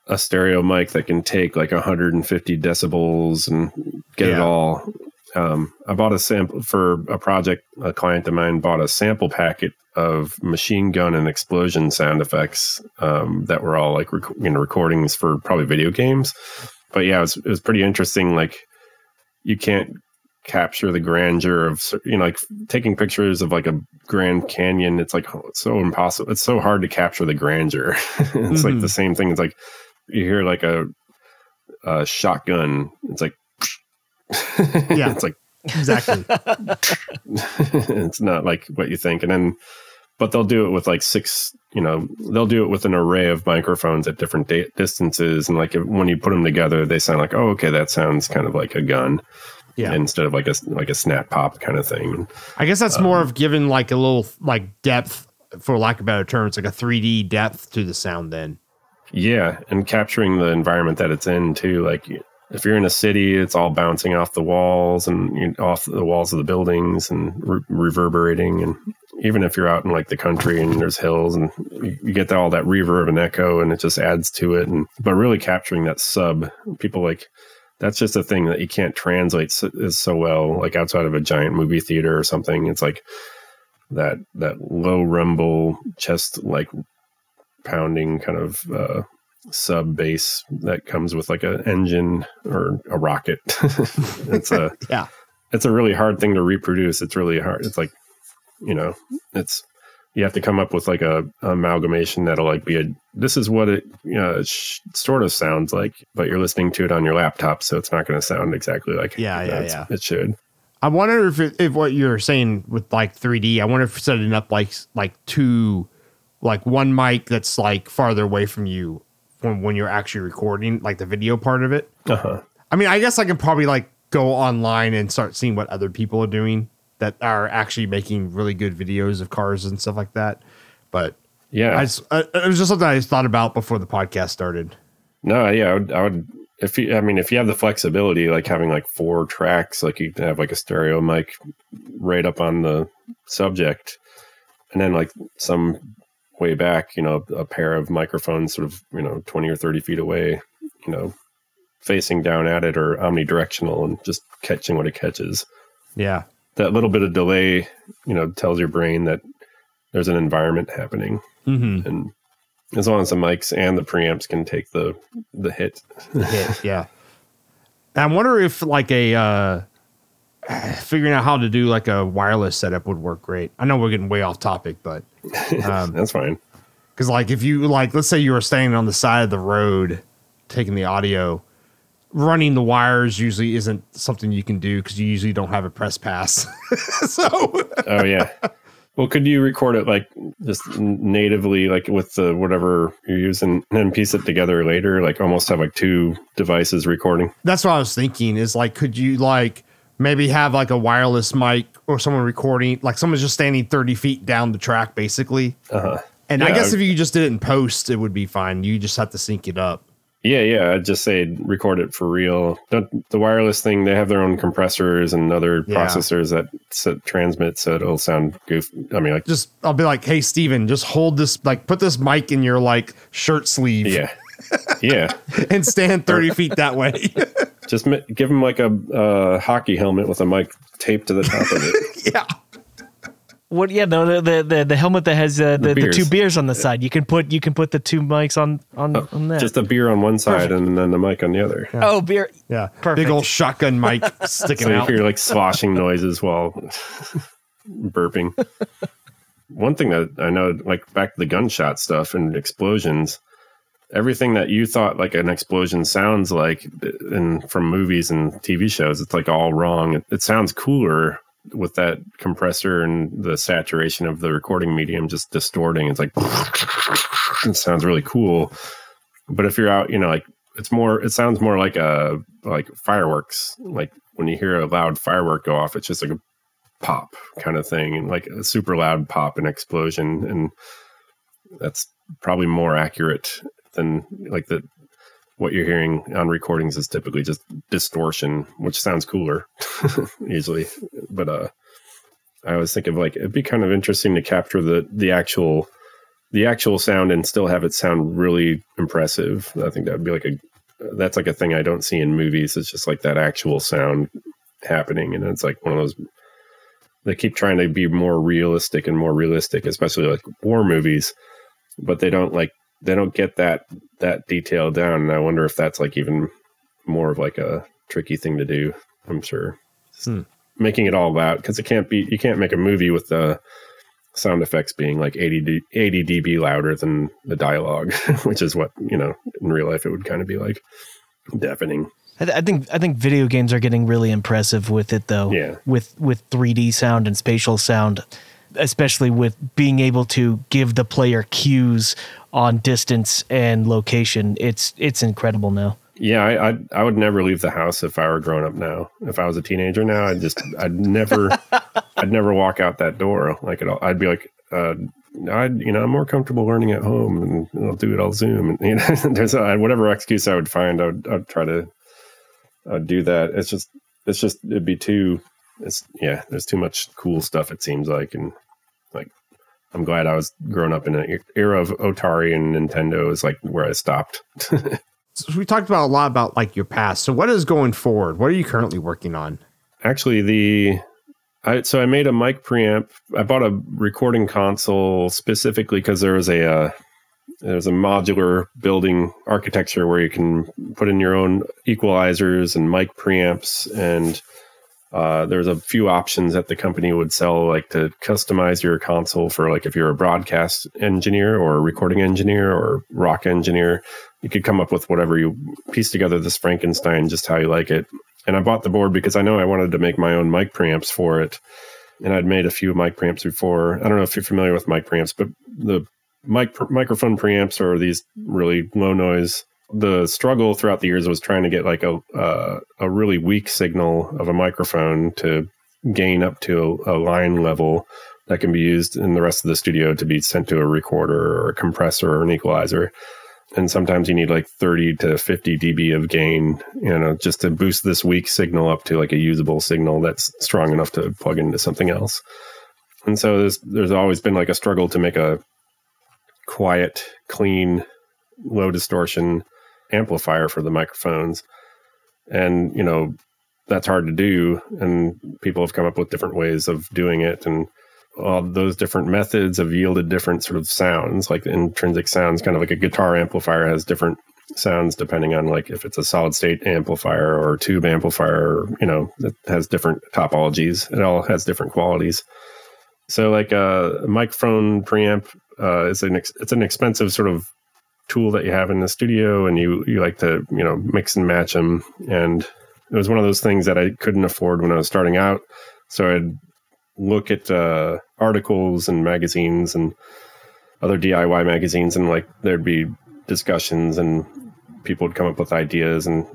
Speaker 3: a stereo mic that can take like 150 decibels and get yeah. it all. Um, I bought a sample for a project. A client of mine bought a sample packet of machine gun and explosion sound effects um, that were all like rec- you know recordings for probably video games but yeah, it was, it was pretty interesting. Like you can't capture the grandeur of you know like taking pictures of like a grand canyon it's like so impossible it's so hard to capture the grandeur it's mm-hmm. like the same thing it's like you hear like a, a shotgun it's like
Speaker 1: yeah
Speaker 3: it's like
Speaker 1: exactly
Speaker 3: it's not like what you think and then but they'll do it with like six you know they'll do it with an array of microphones at different da- distances and like if, when you put them together they sound like oh okay that sounds kind of like a gun yeah. instead of like a like a snap pop kind of thing.
Speaker 1: I guess that's um, more of giving like a little like depth, for lack of better terms, like a 3D depth to the sound. Then,
Speaker 3: yeah, and capturing the environment that it's in too. Like if you're in a city, it's all bouncing off the walls and you know, off the walls of the buildings and re- reverberating. And even if you're out in like the country and there's hills and you, get all that reverb and echo, and it just adds to it. And but really capturing that sub, people like that's just a thing that you can't translate so, so well, like outside of a giant movie theater or something. It's like that that low rumble, chest like pounding kind of uh, sub bass that comes with like an engine or a rocket. it's a
Speaker 1: yeah,
Speaker 3: it's a really hard thing to reproduce. It's really hard. It's like you know, it's you have to come up with like a, a amalgamation that'll like be a this is what it you know, sh- sort of sounds like but you're listening to it on your laptop so it's not going to sound exactly like
Speaker 1: yeah yeah yeah
Speaker 3: it should
Speaker 1: i wonder if it, if what you're saying with like 3d i wonder if setting up like like two like one mic that's like farther away from you when when you're actually recording like the video part of it
Speaker 3: uh-huh
Speaker 1: i mean i guess i can probably like go online and start seeing what other people are doing that are actually making really good videos of cars and stuff like that. But
Speaker 3: yeah,
Speaker 1: I just, I, it was just something I thought about before the podcast started.
Speaker 3: No, yeah, I would, I would if you, I mean, if you have the flexibility, like having like four tracks, like you can have like a stereo mic right up on the subject, and then like some way back, you know, a pair of microphones, sort of, you know, twenty or thirty feet away, you know, facing down at it or omnidirectional, and just catching what it catches.
Speaker 1: Yeah,
Speaker 3: that little bit of delay, you know, tells your brain that there's an environment happening.
Speaker 1: Mm-hmm.
Speaker 3: And as long as the mics and the preamps can take the the hit,
Speaker 1: the hit, yeah. I wonder if like a uh, figuring out how to do like a wireless setup would work great. I know we're getting way off topic, but
Speaker 3: um, that's fine.
Speaker 1: Because like if you like, let's say you were standing on the side of the road taking the audio, running the wires usually isn't something you can do because you usually don't have a press pass. so,
Speaker 3: oh yeah. Well, could you record it like just natively, like with the whatever you're using, and then piece it together later, like almost have like two devices recording?
Speaker 1: That's what I was thinking. Is like, could you like maybe have like a wireless mic or someone recording, like someone's just standing thirty feet down the track, basically.
Speaker 3: Uh-huh.
Speaker 1: And yeah, I guess if you just did it in post, it would be fine. You just have to sync it up.
Speaker 3: Yeah, yeah. I'd just say record it for real. Don't, the wireless thing, they have their own compressors and other yeah. processors that transmit, so it'll sound goofy. I mean, like
Speaker 1: just I'll be like, hey, Steven, just hold this, like, put this mic in your like shirt sleeve.
Speaker 3: Yeah, yeah,
Speaker 1: and stand thirty feet that way.
Speaker 3: just give him like a uh, hockey helmet with a mic taped to the top of
Speaker 1: it. yeah.
Speaker 2: What? Yeah, no, the the the helmet that has uh, the, the, the, two beers on the side. You can put you can put the two mics on on oh, on that.
Speaker 3: Just a beer on one side Perfect. and then the mic on the other.
Speaker 2: Yeah. Oh, beer.
Speaker 1: Yeah, Perfect. big old shotgun mic sticking so
Speaker 3: out. So you hear like sloshing noises while burping. one thing that I know, like back to the gunshot stuff and explosions, everything that you thought like an explosion sounds like in from movies and TV shows, it's like all wrong. It, it sounds cooler with that compressor and the saturation of the recording medium just distorting. It's like it sounds really cool. But if you're out, you know, like it's more it sounds more like a like fireworks. Like when you hear a loud firework go off, it's just like a pop kind of thing and like a super loud pop and explosion and that's probably more accurate than like the what you're hearing on recordings is typically just distortion, which sounds cooler usually. But uh, I always think of like it'd be kind of interesting to capture the the actual the actual sound and still have it sound really impressive. I think that'd be like a that's like a thing I don't see in movies. It's just like that actual sound happening, and it's like one of those. They keep trying to be more realistic and more realistic, especially like war movies, but they don't like they don't get that that detail down and i wonder if that's like even more of like a tricky thing to do. I'm sure. Hmm. Making it all about because it can't be you can't make a movie with the sound effects being like 80, D, 80 dB louder than the dialogue, which is what you know in real life it would kind of be like deafening.
Speaker 2: I, th- I, think I think video games are getting really impressive with it though.
Speaker 3: Yeah.
Speaker 2: With with 3D sound and spatial sound, especially with being able to give the player cues on distance and location. It's it's incredible now.
Speaker 3: Yeah, I, I, I would never leave the house if I were grown up now. If I was a teenager now, I'd just I'd never I'd never walk out that door like it. I'd be like, uh, I'd you know I'm more comfortable learning at home and I'll do it all Zoom and you know there's a, whatever excuse I would find I would I'd try to uh, do that. It's just it's just it'd be too it's yeah there's too much cool stuff it seems like and like I'm glad I was growing up in an era of Atari and Nintendo is like where I stopped.
Speaker 1: so we talked about a lot about like your past. So what is going forward? What are you currently working on?
Speaker 3: Actually, the I so I made a mic preamp. I bought a recording console specifically because there was a uh, there's a modular building architecture where you can put in your own equalizers and mic preamps and uh, there's a few options that the company would sell, like to customize your console for like if you're a broadcast engineer or a recording engineer or rock engineer, you could come up with whatever you piece together this Frankenstein just how you like it. And I bought the board because I know I wanted to make my own mic preamps for it. And I'd made a few mic preamps before. I don't know if you're familiar with mic preamps, but the mic microphone preamps are these really low noise the struggle throughout the years was trying to get like a uh, a really weak signal of a microphone to gain up to a, a, line level that can be used in the rest of the studio to be sent to a recorder or a compressor or an equalizer. And sometimes you need like 30 to 50 dB of gain, you know, just to boost this weak signal up to like a usable signal that's strong enough to plug into something else. And so there's there's always been like a struggle to make a quiet, clean, low distortion amplifier for the microphones. And, you know, that's hard to do. And people have come up with different ways of doing it. And all those different methods have yielded different sort of sounds, like intrinsic sounds, kind of like a guitar amplifier has different sounds depending on like if it's a solid state amplifier or tube amplifier, you know, it has different topologies. It all has different qualities. So like uh, a microphone preamp uh, is an ex- it's an expensive sort of tool that you have in the studio and you you like to you know mix and match them and it was one of those things that I couldn't afford when I was starting out. So I'd look at uh, articles and magazines and other DIY magazines and like there'd be discussions and people would come up with ideas. And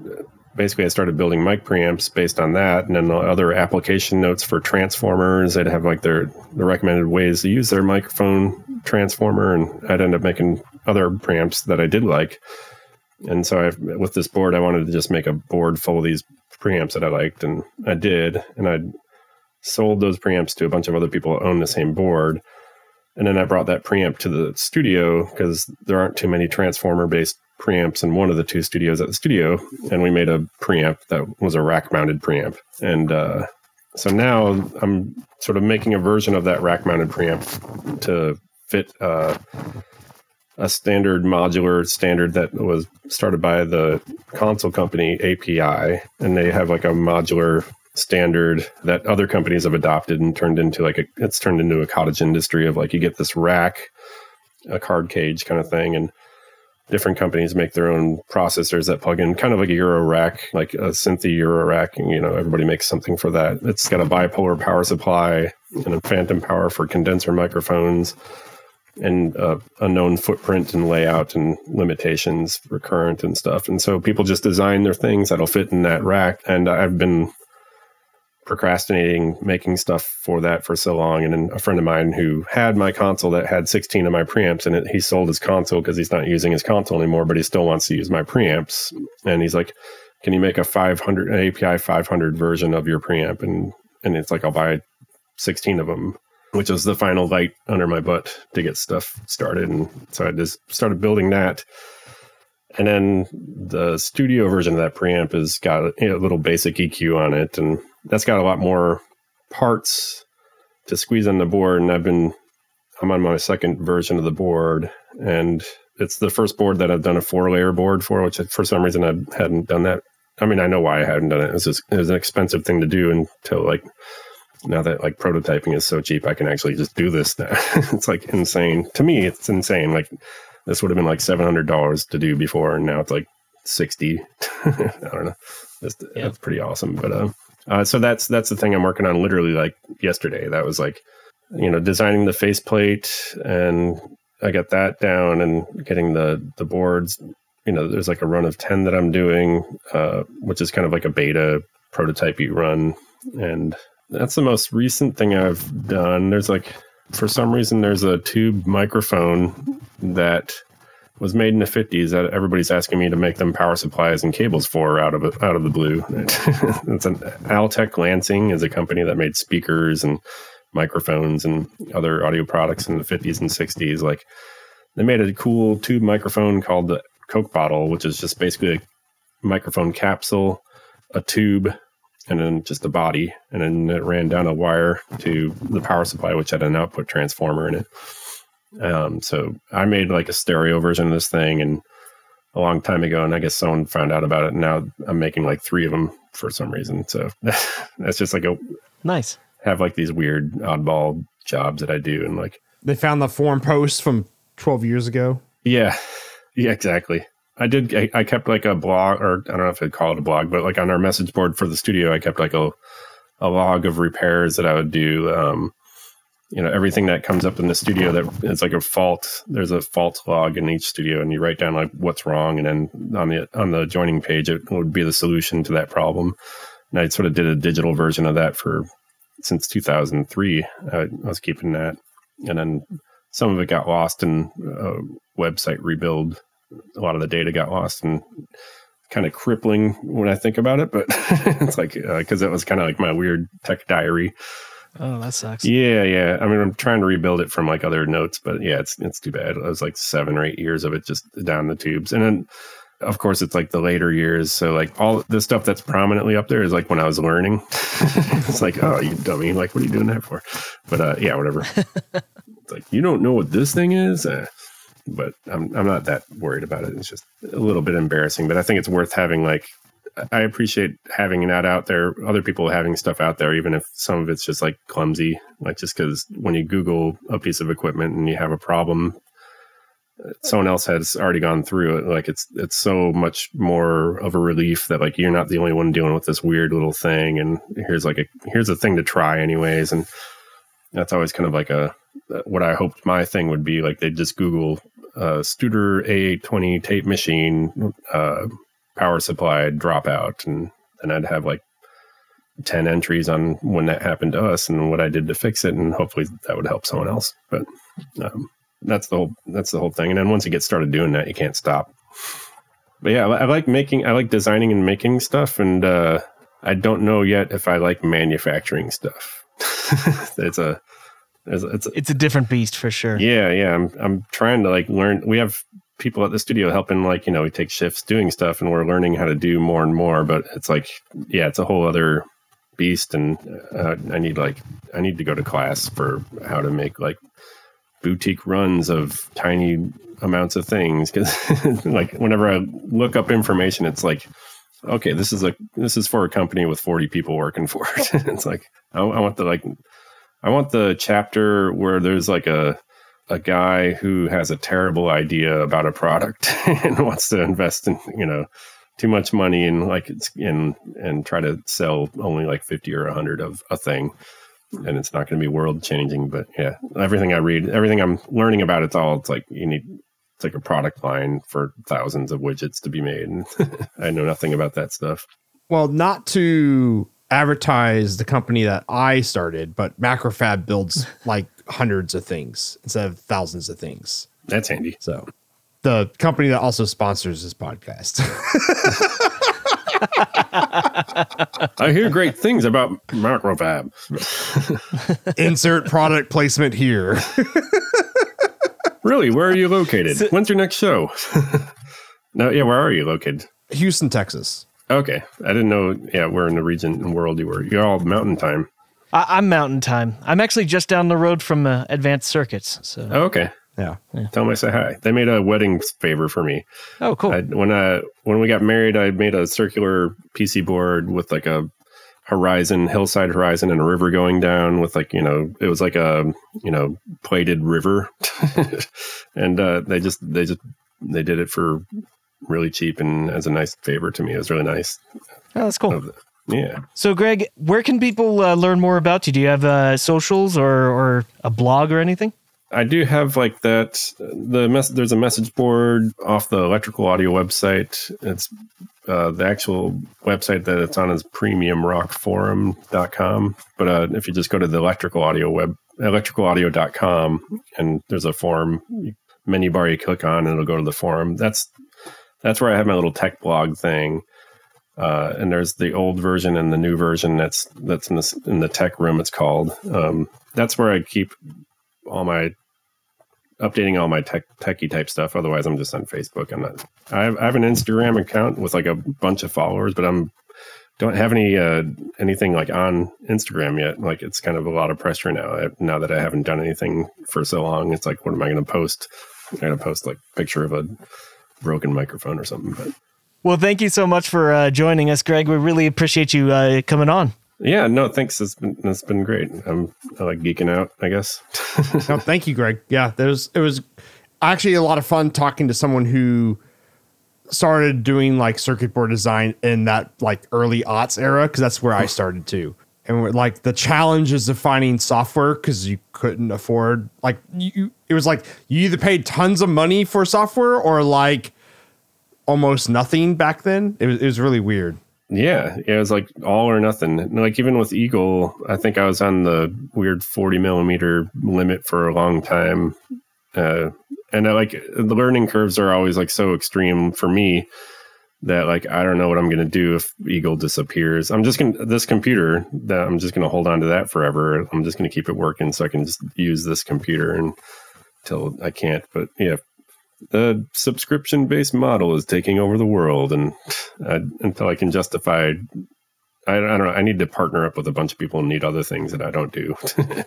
Speaker 3: basically I started building mic preamps based on that and then the other application notes for transformers. They'd have like their the recommended ways to use their microphone transformer and I'd end up making other preamps that I did like. And so I, with this board, I wanted to just make a board full of these preamps that I liked, and I did. And I sold those preamps to a bunch of other people who own the same board. And then I brought that preamp to the studio because there aren't too many transformer based preamps in one of the two studios at the studio. And we made a preamp that was a rack mounted preamp. And uh, so now I'm sort of making a version of that rack mounted preamp to fit uh, a standard modular standard that was started by the console company API, and they have like a modular standard that other companies have adopted and turned into like a it's turned into a cottage industry of like you get this rack, a card cage kind of thing, and different companies make their own processors that plug in kind of like a Euro rack, like a Synthi Euro rack, and you know everybody makes something for that. It's got a bipolar power supply and a phantom power for condenser microphones and uh, unknown footprint and layout and limitations for current and stuff. And so people just design their things that'll fit in that rack. And I've been procrastinating making stuff for that for so long. And then a friend of mine who had my console that had 16 of my preamps and he sold his console because he's not using his console anymore, but he still wants to use my preamps. And he's like, can you make a 500 an API 500 version of your preamp? And, and it's like, I'll buy 16 of them which was the final light under my butt to get stuff started. And so I just started building that. And then the studio version of that preamp has got a, little basic EQ on it, and that's got a lot more parts to squeeze on the board. And I've been, I'm on my second version of the board, and it's the first board that I've done a four layer board for, which for some reason I hadn't done that I mean, I know why I hadn't done it. It was, just, it was an expensive thing to do until like now that like prototyping is so cheap, I can actually just do this now. it's like insane to me. It's insane. Like this would have been like seven hundred dollars to do before, and now it's like sixty. I don't know. That's, yeah. that's pretty awesome. But uh, uh, so that's that's the thing I'm working on. Literally like yesterday. That was like you know designing the faceplate, and I got that down, and getting the the boards. You know, there's like a run of ten that I'm doing, uh, which is kind of like a beta prototype run, and that's the most recent thing I've done. There's like, for some reason, there's a tube microphone that was made in the 50s that everybody's asking me to make them power supplies and cables for out of out of the blue. it's an Altec Lansing is a company that made speakers and microphones and other audio products in the 50s and 60s. Like they made a cool tube microphone called the Coke bottle, which is just basically a microphone capsule, a tube, and then just a body, and then it ran down a wire to the power supply, which had an output transformer in it. Um, so I made like a stereo version of this thing, and a long time ago, and I guess someone found out about it. And now I'm making like three of them for some reason. So that's just like a
Speaker 2: nice
Speaker 3: have like these weird oddball jobs that I do, and like
Speaker 1: they found the forum post from 12 years ago.
Speaker 3: Yeah, yeah, exactly. I did. I, I, kept like a blog, or I don't know if I'd call it a blog, but like on our message board for the studio, I kept like a a log of repairs that I would do. Um, you know, everything that comes up in the studio that it's like a fault. There's a fault log in each studio, and you write down like what's wrong, and then on the on the joining page, it would be the solution to that problem. And I sort of did a digital version of that for since 2003. I was keeping that, and then some of it got lost in a website rebuild a lot of the data got lost and kind of crippling when I think about it. But it's like because uh, it was kind of like my weird tech diary.
Speaker 2: Oh, that sucks.
Speaker 3: Yeah, yeah. I mean, I'm trying to rebuild it from like other notes, but yeah, it's it's too bad. It was like seven or eight years of it just down the tubes, and then of course it's like the later years. So like all the stuff that's prominently up there is like when I was learning. it's like, oh, you dummy! Like, what are you doing that for? But uh, yeah, whatever. it's like you don't know what this thing is. Uh, but I'm I'm not that worried about it. It's just a little bit embarrassing, but I think it's worth having like I appreciate having that out there, other people having stuff out there, even if some of it's just like clumsy, like just because when you Google a piece of equipment and you have a problem, uh, someone else has already gone through it. Like it's it's so much more of a relief that like you're not the only one dealing with this weird little thing, and here's like a here's a thing to try anyways, and that's always kind of like a what I hoped my thing would be. Like they just Google uh, Studer A820 tape machine, uh, power supply dropout, and then I'd have like 10 entries on when that happened to us and what I did to fix it. And hopefully that would help someone else. But um, that's the whole, that's the whole thing. And then once you get started doing that, you can't stop. But yeah, I, I like making, I like designing and making stuff. And uh, I don't know yet if I like manufacturing stuff. it's a,
Speaker 2: it's, it's, it's a different beast for sure.
Speaker 3: Yeah, yeah. I'm I'm trying to like learn. We have people at the studio helping, like you know, we take shifts doing stuff, and we're learning how to do more and more. But it's like, yeah, it's a whole other beast, and uh, I need like I need to go to class for how to make like boutique runs of tiny amounts of things because like whenever I look up information, it's like okay, this is a this is for a company with 40 people working for it. it's like I, I, want the like I want the chapter where there's like a a guy who has a terrible idea about a product and wants to invest in you know too much money and like it's in and try to sell only like 50 or 100 of a thing. And it's not going to be world changing but yeah everything i read everything i'm learning about it's all it's like you need it's like a product line for thousands of widgets to be made. And i know nothing about that stuff.
Speaker 1: Well not to advertise the company that I started, but MacroFab builds like hundreds of things instead of thousands of things.
Speaker 3: That's handy.
Speaker 1: So, the company that also sponsors this podcast.
Speaker 3: I hear great things about MacroFab.
Speaker 1: Insert product placement here.
Speaker 3: really? Where are you located? When's your next show? no, yeah, where are you located?
Speaker 1: Houston, Texas.
Speaker 3: Okay, I didn't know. Yeah, where in the region and world you were. You're all Mountain Time.
Speaker 2: I, am Mountain Time. I'm actually just down the road from uh, Advanced Circuits. So.
Speaker 3: Oh, okay.
Speaker 1: Yeah.
Speaker 3: Tell them I say hi. They made a wedding favor for me.
Speaker 2: Oh, cool.
Speaker 3: I, when I when we got married, I made a circular PC board with like a horizon, hillside horizon, and a river going down with like you know it was like a you know plated river, and uh, they just they just they did it for really cheap and as a nice favor to me. It was really nice.
Speaker 2: oh, that's cool.
Speaker 3: Yeah.
Speaker 2: So, Greg, where can people uh, learn more about you? Do you have uh, socials or, or a blog or anything?
Speaker 3: I do have like that. The mess, there's a message board off the electrical audio website. It's uh, the actual website that it's on is premierrockforum.com. But uh, if you just go to the electrical audio web, electricalaudio.com, and there's a forum menu bar you click on, and it'll go to the forum. That's that's where I have my little tech blog thing. Uh, and there's the old version and the new version. That's that's in the in the tech room. It's called. Um, that's where I keep all my updating all my tech techie type stuff. Otherwise, I'm just on Facebook. I'm not. I have, I have an Instagram account with like a bunch of followers, but I'm don't have any uh, anything like on Instagram yet. Like it's kind of a lot of pressure now. I, now that I haven't done anything for so long, it's like, what am I going to post? I'm going to post like picture of a broken microphone or something. But
Speaker 2: Well, thank you so much for uh, joining us, Greg. We really appreciate you uh, coming on.
Speaker 3: yeah, no, thanks. It's been it's been great. I'm I like geeking out. I guess.
Speaker 1: No, thank you, Greg. Yeah, there's it was actually a lot of fun talking to someone who started doing like circuit board design in that like early aughts era because that's where I started too. And like the challenges of finding software because you couldn't afford like you. It was like you either paid tons of money for software or like almost nothing back then. It was it was really weird.
Speaker 3: Yeah, it was like all or nothing. Like even with Eagle, I think I was on the weird forty millimeter limit for a long time, uh, and I, like the learning curves are always like so extreme for me that like I don't know what I'm gonna do if Eagle disappears. I'm just gonna this computer that I'm just gonna hold on to that forever. I'm just gonna keep it working so I can just use this computer until I can't. But yeah, the subscription based model is taking over the world and I, until i can justify I, I don't know i need to partner up with a bunch of people and need other things that i don't do.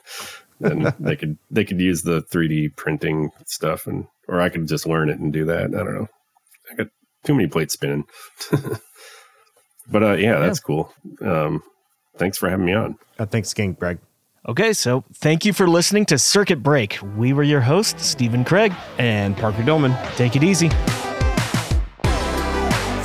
Speaker 3: And they could they could use the 3d printing stuff and or i could just learn it and do that. I don't know. I got too many plates spinning. But uh yeah that's cool. Um thanks for having me on.
Speaker 1: Uh, thanks again, Greg.
Speaker 2: Okay, so thank you for listening to Circuit Break. We were your hosts, Stephen Kraig.
Speaker 1: And Parker Dolman.
Speaker 2: Take it easy.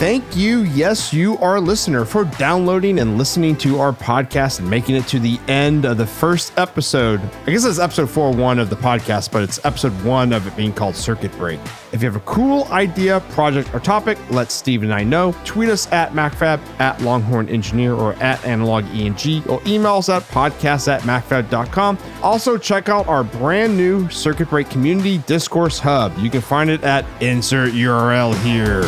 Speaker 1: Thank you, yes, you, our listener, for downloading and listening to our podcast and making it to the end of the first episode. I guess it's episode 4 1 of the podcast, but it's episode 1 of it being called Circuit Break. If you have a cool idea, project, or topic, let Steve and I know. Tweet us at MacroFab, at Longhorn Engineer, or at AnalogENG, or email us at podcast at MacroFab.com. Also, check out our brand new Circuit Break Community Discourse Hub. You can find it at insert URL here.